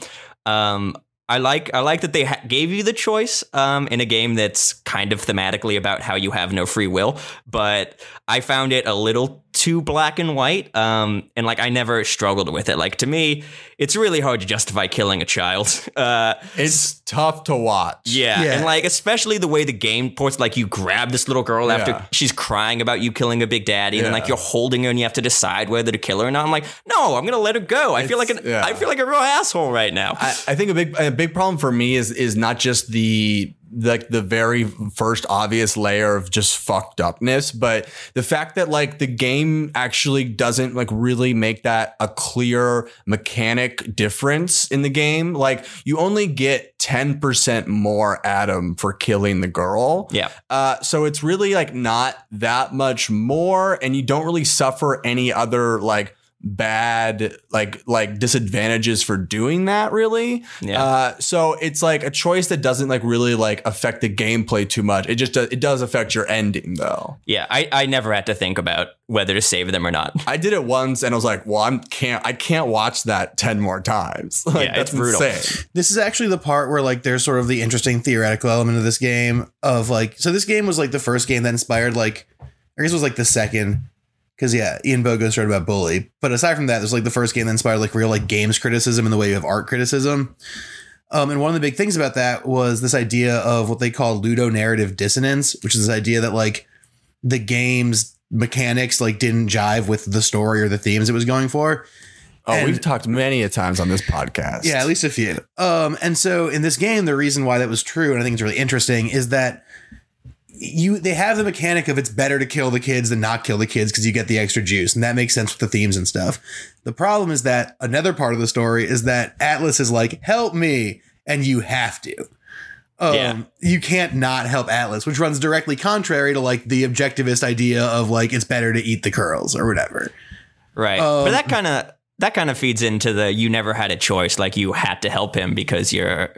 um I like I like that they ha- gave you the choice um, in a game that's kind of thematically about how you have no free will, but I found it a little too black and white, um, and like I never struggled with it. Like to me, it's really hard to justify killing a child. Uh, It's tough to watch. yeah, Yeah. and like especially the way the game ports, like you grab this little girl after Yeah. she's crying about you killing a big daddy, and then like you're holding her and you have to decide whether to kill her or not. I'm like, no, I'm gonna let her go. I feel like an, yeah. I feel like a real asshole right now. I, I think a big a big problem for me is is not just the like the very first obvious layer of just fucked upness, but the fact that like the game actually doesn't like really make that a clear mechanic difference in the game. Like you only get 10% more Adam for killing the girl. yeah, Uh, so it's really like not that much more, and you don't really suffer any other like bad like like disadvantages for doing that really Yeah. uh so it's like a choice that doesn't like really like affect the gameplay too much it just does, it does affect your ending though yeah. I, I never had to think about whether to save them or not. i did it once and i was like well i'm can't i can't watch that 10 more times like Yeah, that's brutal. insane This is actually the part where like there's sort of the interesting theoretical element of this game of like so this game was like the first game that inspired like I guess it was like the second because yeah Ian Bogost wrote about Bully. But aside from that there's like the first game that inspired like real like games criticism in the way of art criticism. Um, and one of the big things about that was this idea of what they call ludo narrative dissonance which is this idea that like the game's mechanics like didn't jive with the story or the themes it was going for. Oh And- we've talked many a times on this podcast. Yeah, at least a few. Um, and so in this game, the reason why that was true, and I think it's really interesting, is that you they have the mechanic of it's better to kill the kids than not kill the kids because you get the extra juice, and that makes sense with the themes and stuff. The problem is that another part of the story is that Atlas is like, "Help me." and you have to. Um, Yeah. you can't not help Atlas, which runs directly contrary to like the objectivist idea of like it's better to eat the curls or whatever. Right. Um, but that kind of that kind of feeds into the you never had a choice. Like you had to help him because you're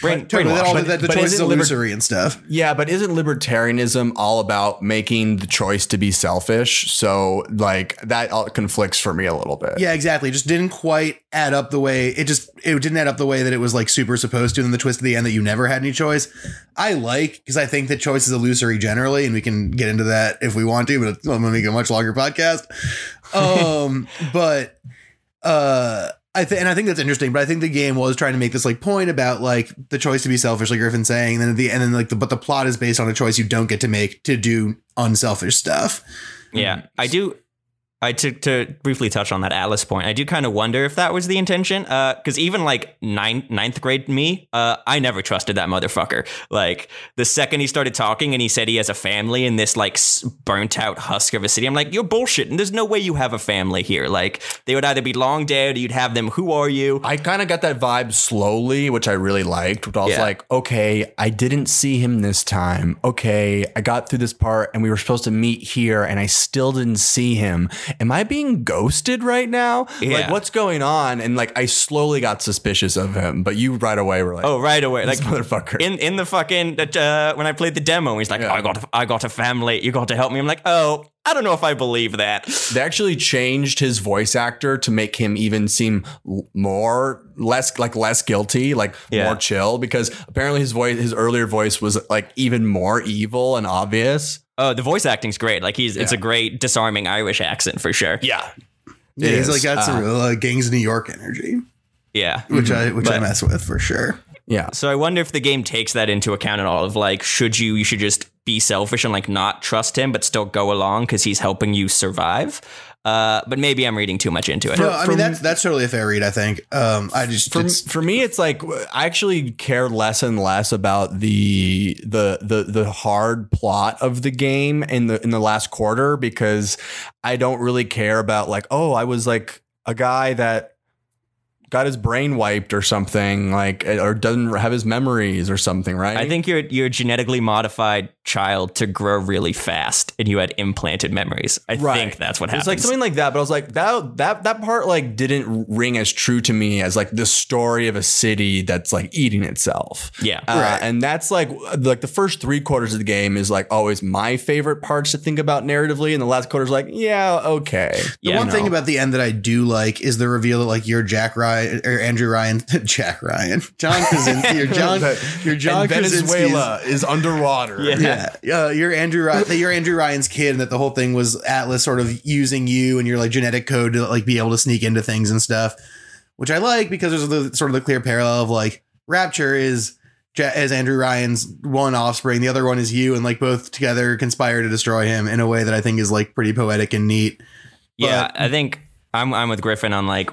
brain, Totally, all brainwashed. the, the but choice is isn't liber- illusory and stuff. Yeah, but isn't libertarianism all about making the choice to be selfish? So like that all conflicts for me a little bit. Yeah, exactly. It just didn't quite add up the way it just it didn't add up the way that it was like super supposed to. And the twist at the end that you never had any choice. I like because I think that choice is illusory generally, and we can get into that if we want to, but it's going to make a much longer podcast. Um, but uh. I think, and I think that's interesting, but I think the game was trying to make this like point about like the choice to be selfish, like Griffin saying, and then at the end, then like the but the plot is based on a choice you don't get to make to do unselfish stuff. Yeah, I do. I to to briefly touch on that Atlas point. I do kind of wonder if that was the intention. Because even like ninth ninth grade me, uh, I never trusted that motherfucker. Like the second he started talking and he said he has a family in this like burnt out husk of a city, I'm like, you're bullshit. And there's no way you have a family here. Like they would either be long dead, or you'd have them. Who are you? I kind of got that vibe slowly, which I really liked. But I was Yeah. like, okay, I didn't see him this time. Okay, I got through this part and we were supposed to meet here and I still didn't see him. Am I being ghosted right now? Like, Yeah. what's going on? And like, I slowly got suspicious of him, but you right away were like, Oh, right away, like motherfucker. in in the fucking uh, when I played the demo, he's like, Yeah. I got a, I got a family. You got to help me. I'm like, oh, I don't know if I believe that. they actually changed his voice actor to make him even seem more less like less guilty like Yeah. more chill because apparently his voice his earlier voice was like even more evil and obvious Oh, the voice acting's great. Like he's it's a great disarming Irish accent for sure. yeah Yeah, It he's is. like got some real uh, gangs of New York energy, Yeah. which I which I mess with for sure. yeah So I wonder if the game takes that into account at all of like should you you should just be selfish and like not trust him but still go along cuz he's helping you survive. Uh, but maybe I'm reading too much into it. No, I mean that's that's totally a fair read. I think. Um, I just for, it's, for me it's like i actually care less and less about the the the the hard plot of the game in the in the last quarter because i don't really care about like oh i was like a guy that got his brain wiped or something like or doesn't have his memories or something right I think you're you're genetically modified child to grow really fast and you had implanted memories. I Right. think that's what It's happens. like something like that, but I was like that that that part like didn't ring as true to me as like the story of a city that's like eating itself. Yeah. Uh, Right. and that's like like the first three quarters of the game is like always my favorite parts to think about narratively, and the last quarter is like yeah okay. the Yeah, one no. thing about the end that I do like is the reveal that like you're Jack Ryan or Andrew Ryan, Jack Ryan, John Krasinski, you're John, you're John and Venezuela is underwater. Yeah. yeah, uh, you're Andrew. You're Andrew Ryan's kid, and that the whole thing was Atlas sort of using you and your like genetic code to like be able to sneak into things and stuff, which I like because there's the sort of the clear parallel of like Rapture is as Andrew Ryan's one offspring, the other one is you, and like both together conspire to destroy him in a way that I think is like pretty poetic and neat. Yeah, I think I'm I'm with Griffin on like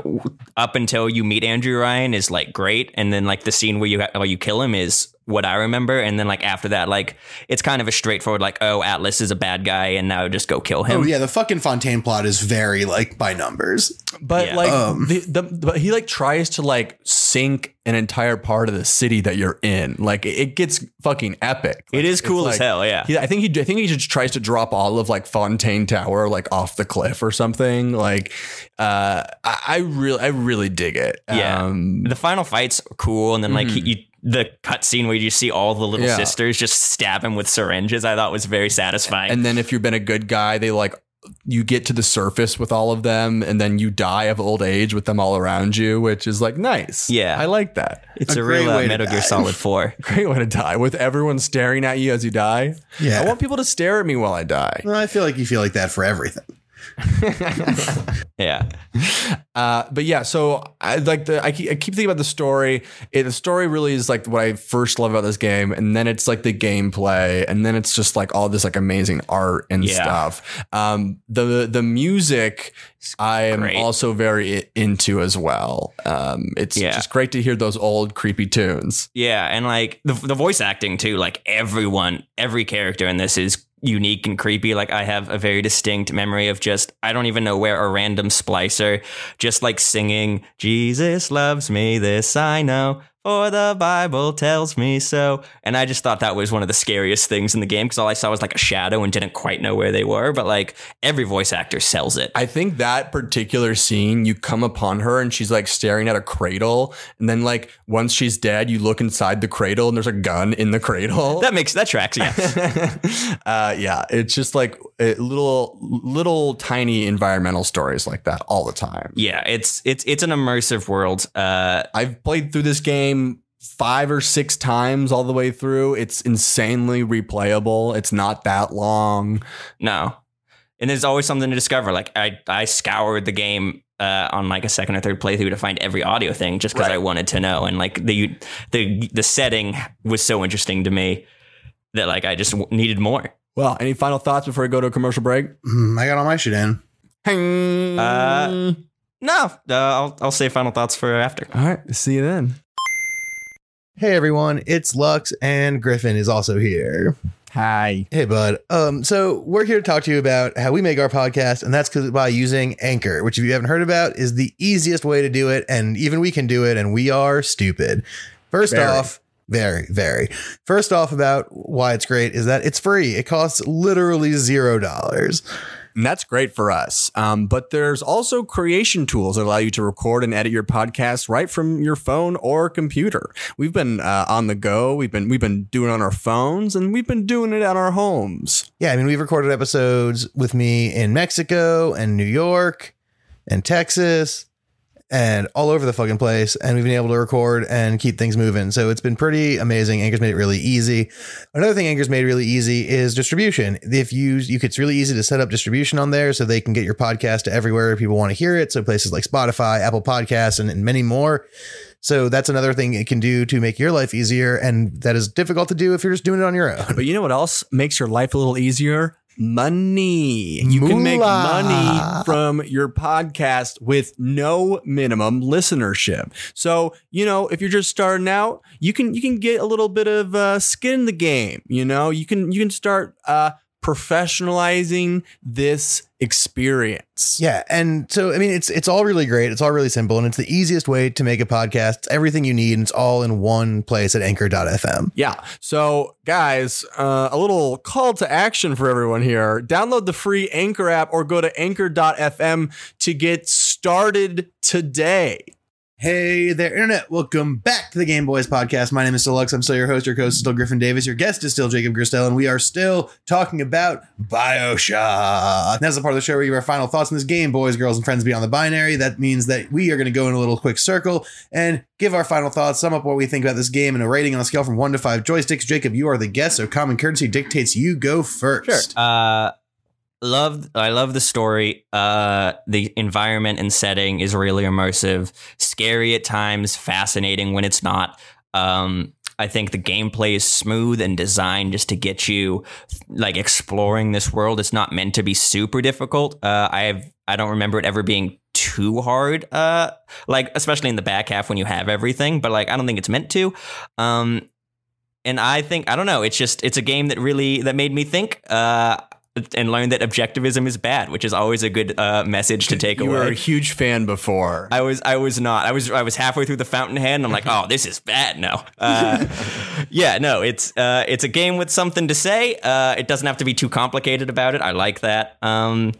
up until you meet Andrew Ryan is like great, and then like the scene where you where you kill him is what I remember, and then like after that, like it's kind of a straightforward like oh Atlas is a bad guy, and now just go kill him. Oh yeah, the fucking Fontaine plot is very like by numbers. But Yeah. like Um. the, the but he like tries to like sink an entire part of the city that you're in. Like it, it gets fucking epic. Like, it's cool as like- hell, yeah. He, I think he I think he just tries to drop all of like Fontaine Tower like off the cliff or something. Like uh I, I really I really dig it. Yeah. Um, the final fight's cool, and then like he, you, the cutscene where you see all the little Yeah. sisters just stab him with syringes, I thought was very satisfying. and then if you've been a good guy, they like you get to the surface with all of them and then you die of old age with them all around you, which is like nice. Yeah. I like that. it's a a, great real uh, way to Metal Gear. Solid Four. Great way to die with everyone staring at you as you die. Yeah. I want people to stare at me while I die. Well, I feel like you feel like that for everything. Yeah, Uh, but yeah, so I like the I keep, I keep thinking about the story. It, the story really is like what I first love about this game, and then it's like the gameplay, and then it's just like all this like amazing art and Yeah. stuff. Um, the the music I am also very into as well. Um, it's Yeah. just great to hear those old creepy tunes. yeah, and like the the voice acting too. Like everyone, every character in this is unique and creepy. Like I have a very distinct memory of just I don't even know where a random splicer just like singing "Jesus loves me, this I know." For the Bible tells me so. And I just thought that was one of the scariest things in the game because all I saw was like a shadow and didn't quite know where they were. But like every voice actor sells it. I think that particular scene, you come upon her and she's like staring at a cradle, and then like once she's dead, you look inside the cradle and there's a gun in the cradle. that makes that tracks, yeah. uh, yeah, it's just like little, little tiny environmental stories like that all the time. yeah, it's it's it's an immersive world. Uh I've played through this game five or six times all the way through. It's insanely replayable. It's not that long. no. And there's always something to discover. Like I I scoured the game uh, on like a second or third playthrough to find every audio thing just because Right. I wanted to know. And like the the the setting was so interesting to me that like I just w- needed more. Well, any final thoughts before we go to a commercial break? Hmm, I got all my shit in. Uh, No, uh, I'll I'll save final thoughts for after. all right. See you then. Hey everyone, it's Lux and Griffin is also here. Hi. Hey bud. Um, so we're here to talk to you about how we make our podcast, and that's because by using Anchor, which if you haven't heard about, is the easiest way to do it, and even we can do it, and we are stupid. First Very. off, very, very. First off, about why it's great is that it's free. It costs literally zero dollars. And that's great for us. Um, but there's also creation tools that allow you to record and edit your podcast right from your phone or computer. We've been uh, on the go. We've been we've been doing it on our phones, and we've been doing it at our homes. Yeah, I mean, we've recorded episodes with me in Mexico and New York and Texas and all over the fucking place. And we've been able to record and keep things moving. So it's been pretty amazing. Anchor's made it really easy. Another thing Anchor's made really easy is distribution. If you, you it's really easy to set up distribution on there so they can get your podcast to everywhere people want to hear it. So places like Spotify, Apple Podcasts, and, and many more. So that's another thing it can do to make your life easier. And that is difficult to do if you're just doing it on your own. But you know what else makes your life a little easier? Money. You can make money from your podcast with no minimum listenership. So, you know, if you're just starting out, you can you can get a little bit of uh, skin in the game. You know, you can you can start uh, professionalizing this experience. Yeah, and so I mean, it's it's all really great. It's all really simple, and it's the easiest way to make a podcast. It's everything you need, and it's all in one place at Anchor.fm. Yeah. So, guys, uh, a little call to action for everyone here. Download the free Anchor app or go to anchor.fm to get started today. Hey there, internet! Welcome back to the Game Boys podcast. My name is Deluxe. I'm still your host. Your host is still Griffin Davis. Your guest is still Jacob Gerstel, and we are still talking about Bioshock. That's the part of the show where you give our final thoughts on this game, boys, girls, and friends beyond the binary. That means that we are going to go in a little quick circle and give our final thoughts, sum up what we think about this game, and a rating on a scale from one to five joysticks. Jacob, you are the guest, so common courtesy dictates you go first. Uh, love I love the story. Uh, the environment and setting is really immersive, scary at times, fascinating when it's not. Um, I think the gameplay is smooth and designed just to get you like exploring this world. It's not meant to be super difficult. Uh, I have I don't remember it ever being too hard. Uh, like especially in the back half when you have everything, but like I don't think it's meant to. Um, and I think I don't know. It's just it's a game that really that made me think. Uh, and learn that objectivism is bad, which is always a good uh, message to take away. You were a huge fan before. I was I was not. I was I was halfway through the Fountainhead, and I'm like, oh, this is bad. No, uh, yeah, no. It's uh, it's a game with something to say. Uh, it doesn't have to be too complicated about it. I like that. Um,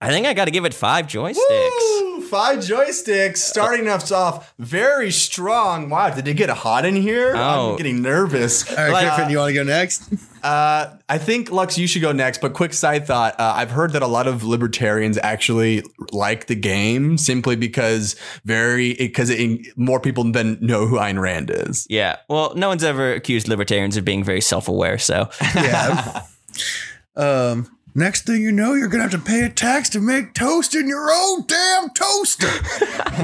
I think I got to give it five joysticks. Woo! Five joysticks, starting us off very strong. Wow, did it get hot in here? Oh. I'm getting nervous. All right, Like, Griffin, you want to go next? Uh, I think Lux, you should go next. But quick side thought: uh, I've heard that a lot of libertarians actually like the game simply because very because more people than know who Ayn Rand is. Yeah. Well, no one's ever accused libertarians of being very self-aware. So Yeah. um. Next thing you know, you're gonna have to pay a tax to make toast in your own damn toaster.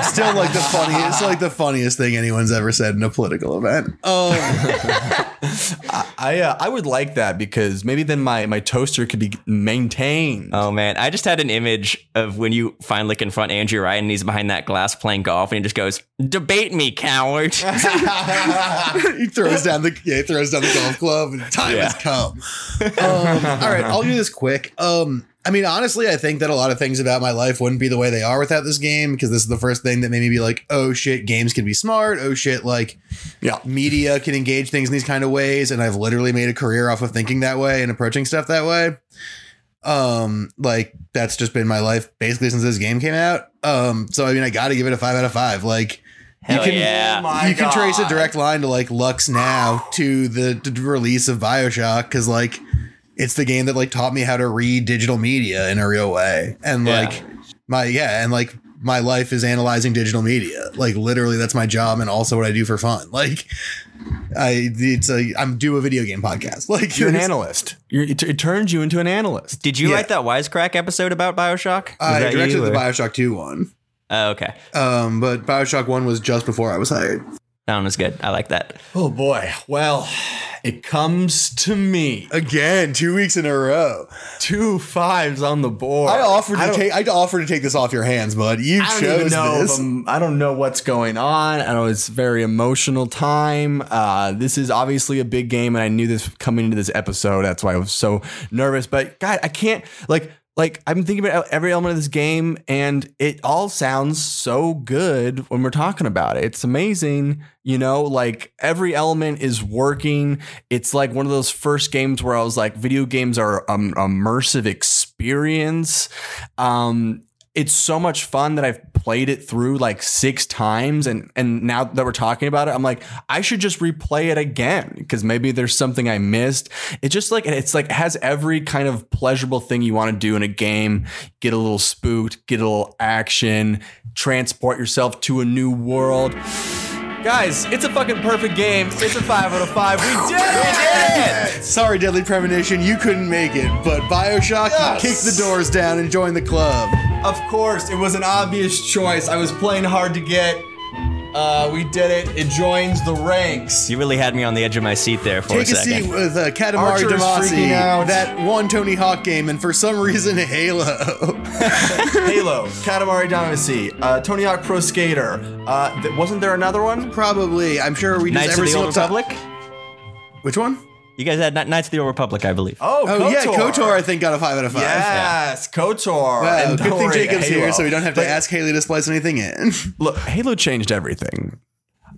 Still, like the funniest, like the funniest thing anyone's ever said in a political event. Um, I uh, I would like that because maybe then my my toaster could be maintained. Oh man, I just had an image of when you finally confront Andrew Ryan and he's behind that glass playing golf and he just goes, "Debate me, coward." he throws down the yeah, he throws down the golf club, and time Yeah. has come. Um, all right, I'll do this quick. Quick. Um, I mean, honestly, I think that a lot of things about my life wouldn't be the way they are without this game because this is the first thing that made me be like, oh shit, games can be smart. Oh shit, like Yeah. media can engage things in these kind of ways. And I've literally made a career off of thinking that way and approaching stuff that way. Um, like that's just been my life basically since this game came out. Um, so I mean, I got to give it a five out of five. Like, Hell you can, yeah. Oh my you can trace a direct line to like Lux now to the, the release of Bioshock because like it's the game that like taught me how to read digital media in a real way and Yeah. like my yeah and like my life is analyzing digital media like literally that's my job and also what I do for fun like I it's a I'm do a video game podcast like You're an analyst. You're, it, it turns you into an analyst. Did you Yeah. write that Wisecrack episode about Bioshock? Was I directed you, the Bioshock 2 one Oh, okay. um but Bioshock 1 was just before I was hired That one was good. I like that. Oh boy. Well, it comes to me. again two weeks in a row Two fives on the board. I offered to take I offered to take this off your hands bud you I don't chose know this I'm, I don't know what's going on. I know it's a very emotional time. Uh, this is obviously a big game, and I knew this coming into this episode. That's why I was so nervous. But God, I can't like like I've been thinking about every element of this game, and it all sounds so good when we're talking about it. It's amazing, you know. Like every element is working. It's like one of those first games where I was like, video games are um, immersive experience. Um, it's so much fun that I've played it through like six times and and now that we're talking about it I'm like I should just replay it again because maybe there's something I missed. It's just like it's like has every kind of pleasurable thing you want to do in a game. Get a little spooked get a little action transport yourself to a new world guys it's a fucking perfect game it's a five out of five we did it Sorry, Deadly Premonition, you couldn't make it, but Bioshock Yes. kicked the doors down and joined the club. Of course, it was an obvious choice. I was playing hard to get. Uh, we did it. It joins the ranks. You really had me on the edge of my seat there for Take a a second. seat with uh, Katamari Archer is freaking out. Damacy, that one Tony Hawk game, and for some reason Halo. Halo, Katamari Damacy, uh, Tony Hawk Pro Skater. Uh, th- wasn't there another one? Probably, I'm sure we just Knights of every the Old single time. Republic? Which one? You guys had Knights of the Old Republic, I believe. Oh, Oh yeah, Kotor. I think got a five out of five. Yes, Kotor. Wow, And good don't thing worry, Jacob's here, so we don't have to But ask Haley to splice anything in. Look, Halo changed everything.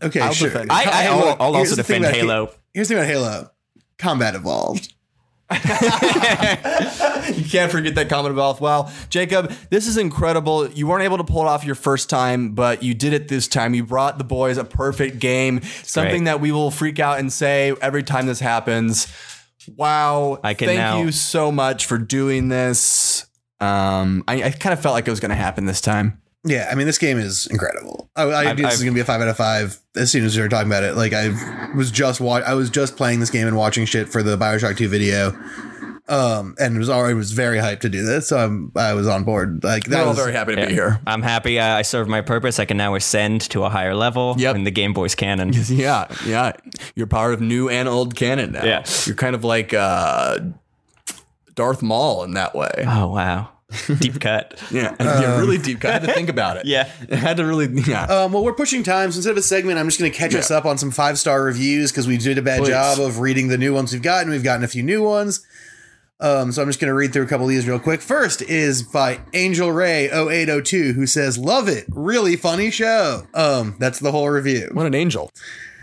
okay, I'll sure. defend- I, I, Halo- will I'll also the thing defend about Halo. Here's the thing about Halo: combat evolved. You can't forget that comment about well, Jacob. This is incredible. You weren't able to pull it off your first time, but you did it this time. You brought the boys a perfect game, something great. that we will freak out and say every time this happens. Wow! I can thank now- you so much for doing this. Um, I, I kind of felt like it was going to happen this time. Yeah, I mean, this game is incredible. I, I I've- knew this was I've- gonna be a five out of five as soon as we were talking about it. Like, I was just wa- I was just playing this game and watching shit for the Bioshock Two video, um, and it was already was very hyped to do this. So I'm, I was on board. Like We're that all was very happy to Yeah. be here. I'm happy uh, I served my purpose. I can now ascend to a higher level Yep. in the Game Boy's canon. Yeah, yeah. You're part of new and old canon now. Yeah. You're kind of like uh, Darth Maul in that way. Oh, wow. Deep cut. Yeah, yeah, really deep. I had to think about it. Yeah. I had to really. Yeah. Um, well, we're pushing time. So instead of a segment, I'm just going to catch us up on some five star reviews because we did a bad Please. job of reading the new ones we've gotten. We've gotten a few new ones. Um, so I'm just going to read through a couple of these real quick. First is by Angel Ray 0802 who says, "Love it, really funny show." Um, that's the whole review. what an angel.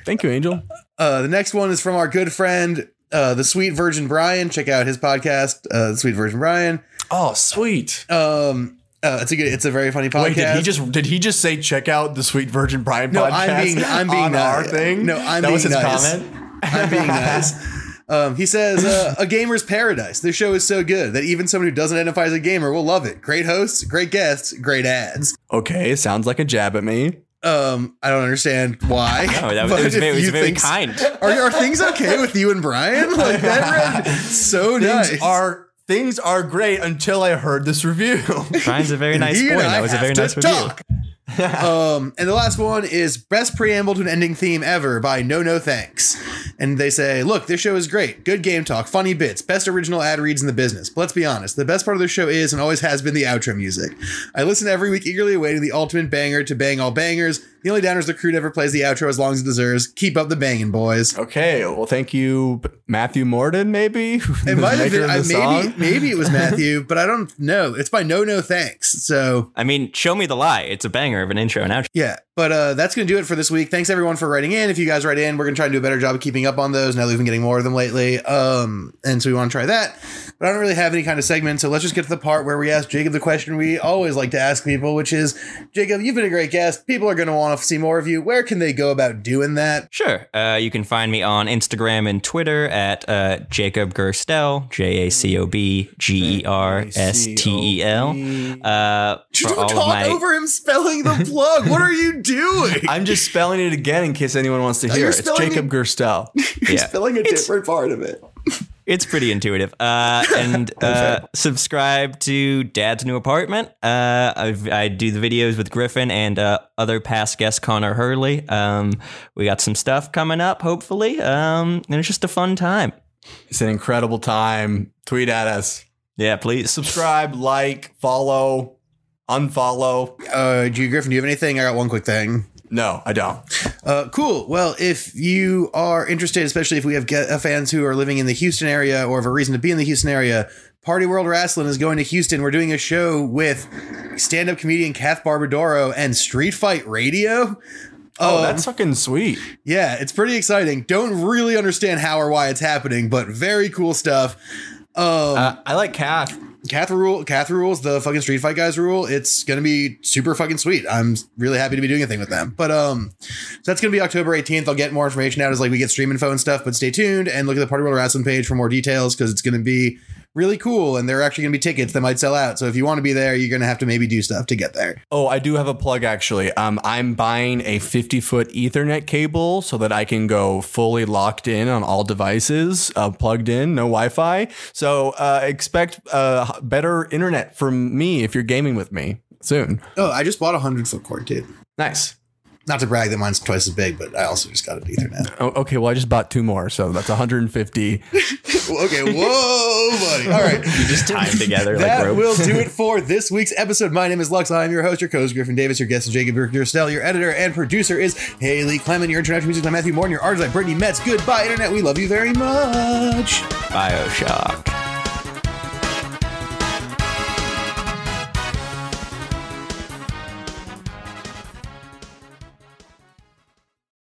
Thank you, Angel. Uh, the next one is from our good friend, uh, the Sweet Virgin Brian. Check out his podcast, uh, the Sweet Virgin Brian. Oh, sweet. Um, uh, it's a good, it's a very funny podcast. Wait, did he just did he just say check out the Sweet Virgin Brian No, podcast? I'm being- I'm being on our thing. No, I'm that was being his nice. comment. I'm being nice. Um, he says, uh, "A gamer's paradise. This show is so good that even someone who doesn't identify as a gamer will love it. Great hosts, great guests, great ads." Okay, sounds like a jab at me. Um, I don't understand why. Oh, that was, it was very, it was very think- kind. Are, are things okay with you and Brian? Like that read so Things nice. are things are great until I heard this review. Brian's a very nice boy. That was a very nice review. talk. um, and the last one is best preamble to an ending theme ever by No No Thanks. And they say, look, this show is great. Good game talk, funny bits, best original ad reads in the business. But let's be honest, the best part of the show is and always has been the outro music. I listen every week eagerly awaiting the ultimate banger to bang all bangers. The only downer is the crew never plays the outro as long as it deserves. Keep up the banging, boys. Okay, well, thank you, Matthew Morden. Maybe It might have been uh, maybe maybe it was Matthew, but I don't know. It's by No No Thanks. So I mean, show me the lie. It's a banger of an intro and outro. yeah, but uh, that's gonna do it for this week. Thanks everyone for writing in. If you guys write in, we're gonna try and do a better job of keeping up on those. Now that we've been getting more of them lately, um, and so we want to try that. But I don't really have any kind of segment, so let's just get to the part where we ask Jacob the question we always like to ask people, which is, Jacob, you've been a great guest. People are gonna want to see more of you. Where can they go about doing that? Sure. Uh, you can find me on Instagram and Twitter at uh, Jacob Gerstel, J A C O B G E R S T E L. Uh, for Don't talk my over him spelling the plug. what are you doing? I'm just spelling it again in case anyone wants to hear. you're It's Jacob it- Gerstel. You're Yeah. spelling a It's- different part of it. It's pretty intuitive. Uh, and uh, subscribe to Dad's New Apartment. Uh, I've, I do the videos with Griffin and uh, other past guest Connor Hurley. Um, we got some stuff coming up, hopefully. Um, and it's just a fun time. It's an incredible time. Tweet at us. Yeah, please. Subscribe, like, follow, unfollow. Uh, G Griffin, do you have anything? I got one quick thing. No, I don't. Uh, cool. Well, if you are interested, especially if we have get, uh, fans who are living in the Houston area or have a reason to be in the Houston area, Party World Wrestling is going to Houston. We're doing a show with stand-up comedian Kath Barbadoro and Street Fight Radio. Oh, Um, that's fucking sweet. yeah, it's pretty exciting. Don't really understand how or why it's happening, but very cool stuff. Um, Uh, I like Kath. Kath rule, Kath rules, the fucking Street Fight guys rule. It's gonna be super fucking sweet. I'm really happy to be doing a thing with them. But um, so that's gonna be October 18th. I'll get more information out as like we get stream info and stuff. But stay tuned and look at the Party World Wrestling page for more details because it's gonna be really cool. And there are actually gonna be tickets that might sell out. So if you want to be there, you're gonna have to maybe do stuff to get there. Oh, I do have a plug actually. Um, I'm buying a 50 foot Ethernet cable so that I can go fully locked in on all devices, uh, plugged in, no Wi Fi. So uh, expect uh, better internet from me if you're gaming with me soon. Oh, I just bought a hundred foot cord too. Nice. Not to brag that mine's twice as big, but I also just got an Ethernet. Oh, okay, well, I just bought two more, so that's 150. okay, whoa, buddy. All right. you Just tie them together that rope. will do it for this week's episode. My name is Lux. I'm your host, your co-host Griffin Davis, your guest is Jacob Gerstel, your stell. Your editor and producer is Haley Clement, your international music is Matthew Moore, and your artist is Brittany Metz. Goodbye, internet. We love you very much. Bioshock.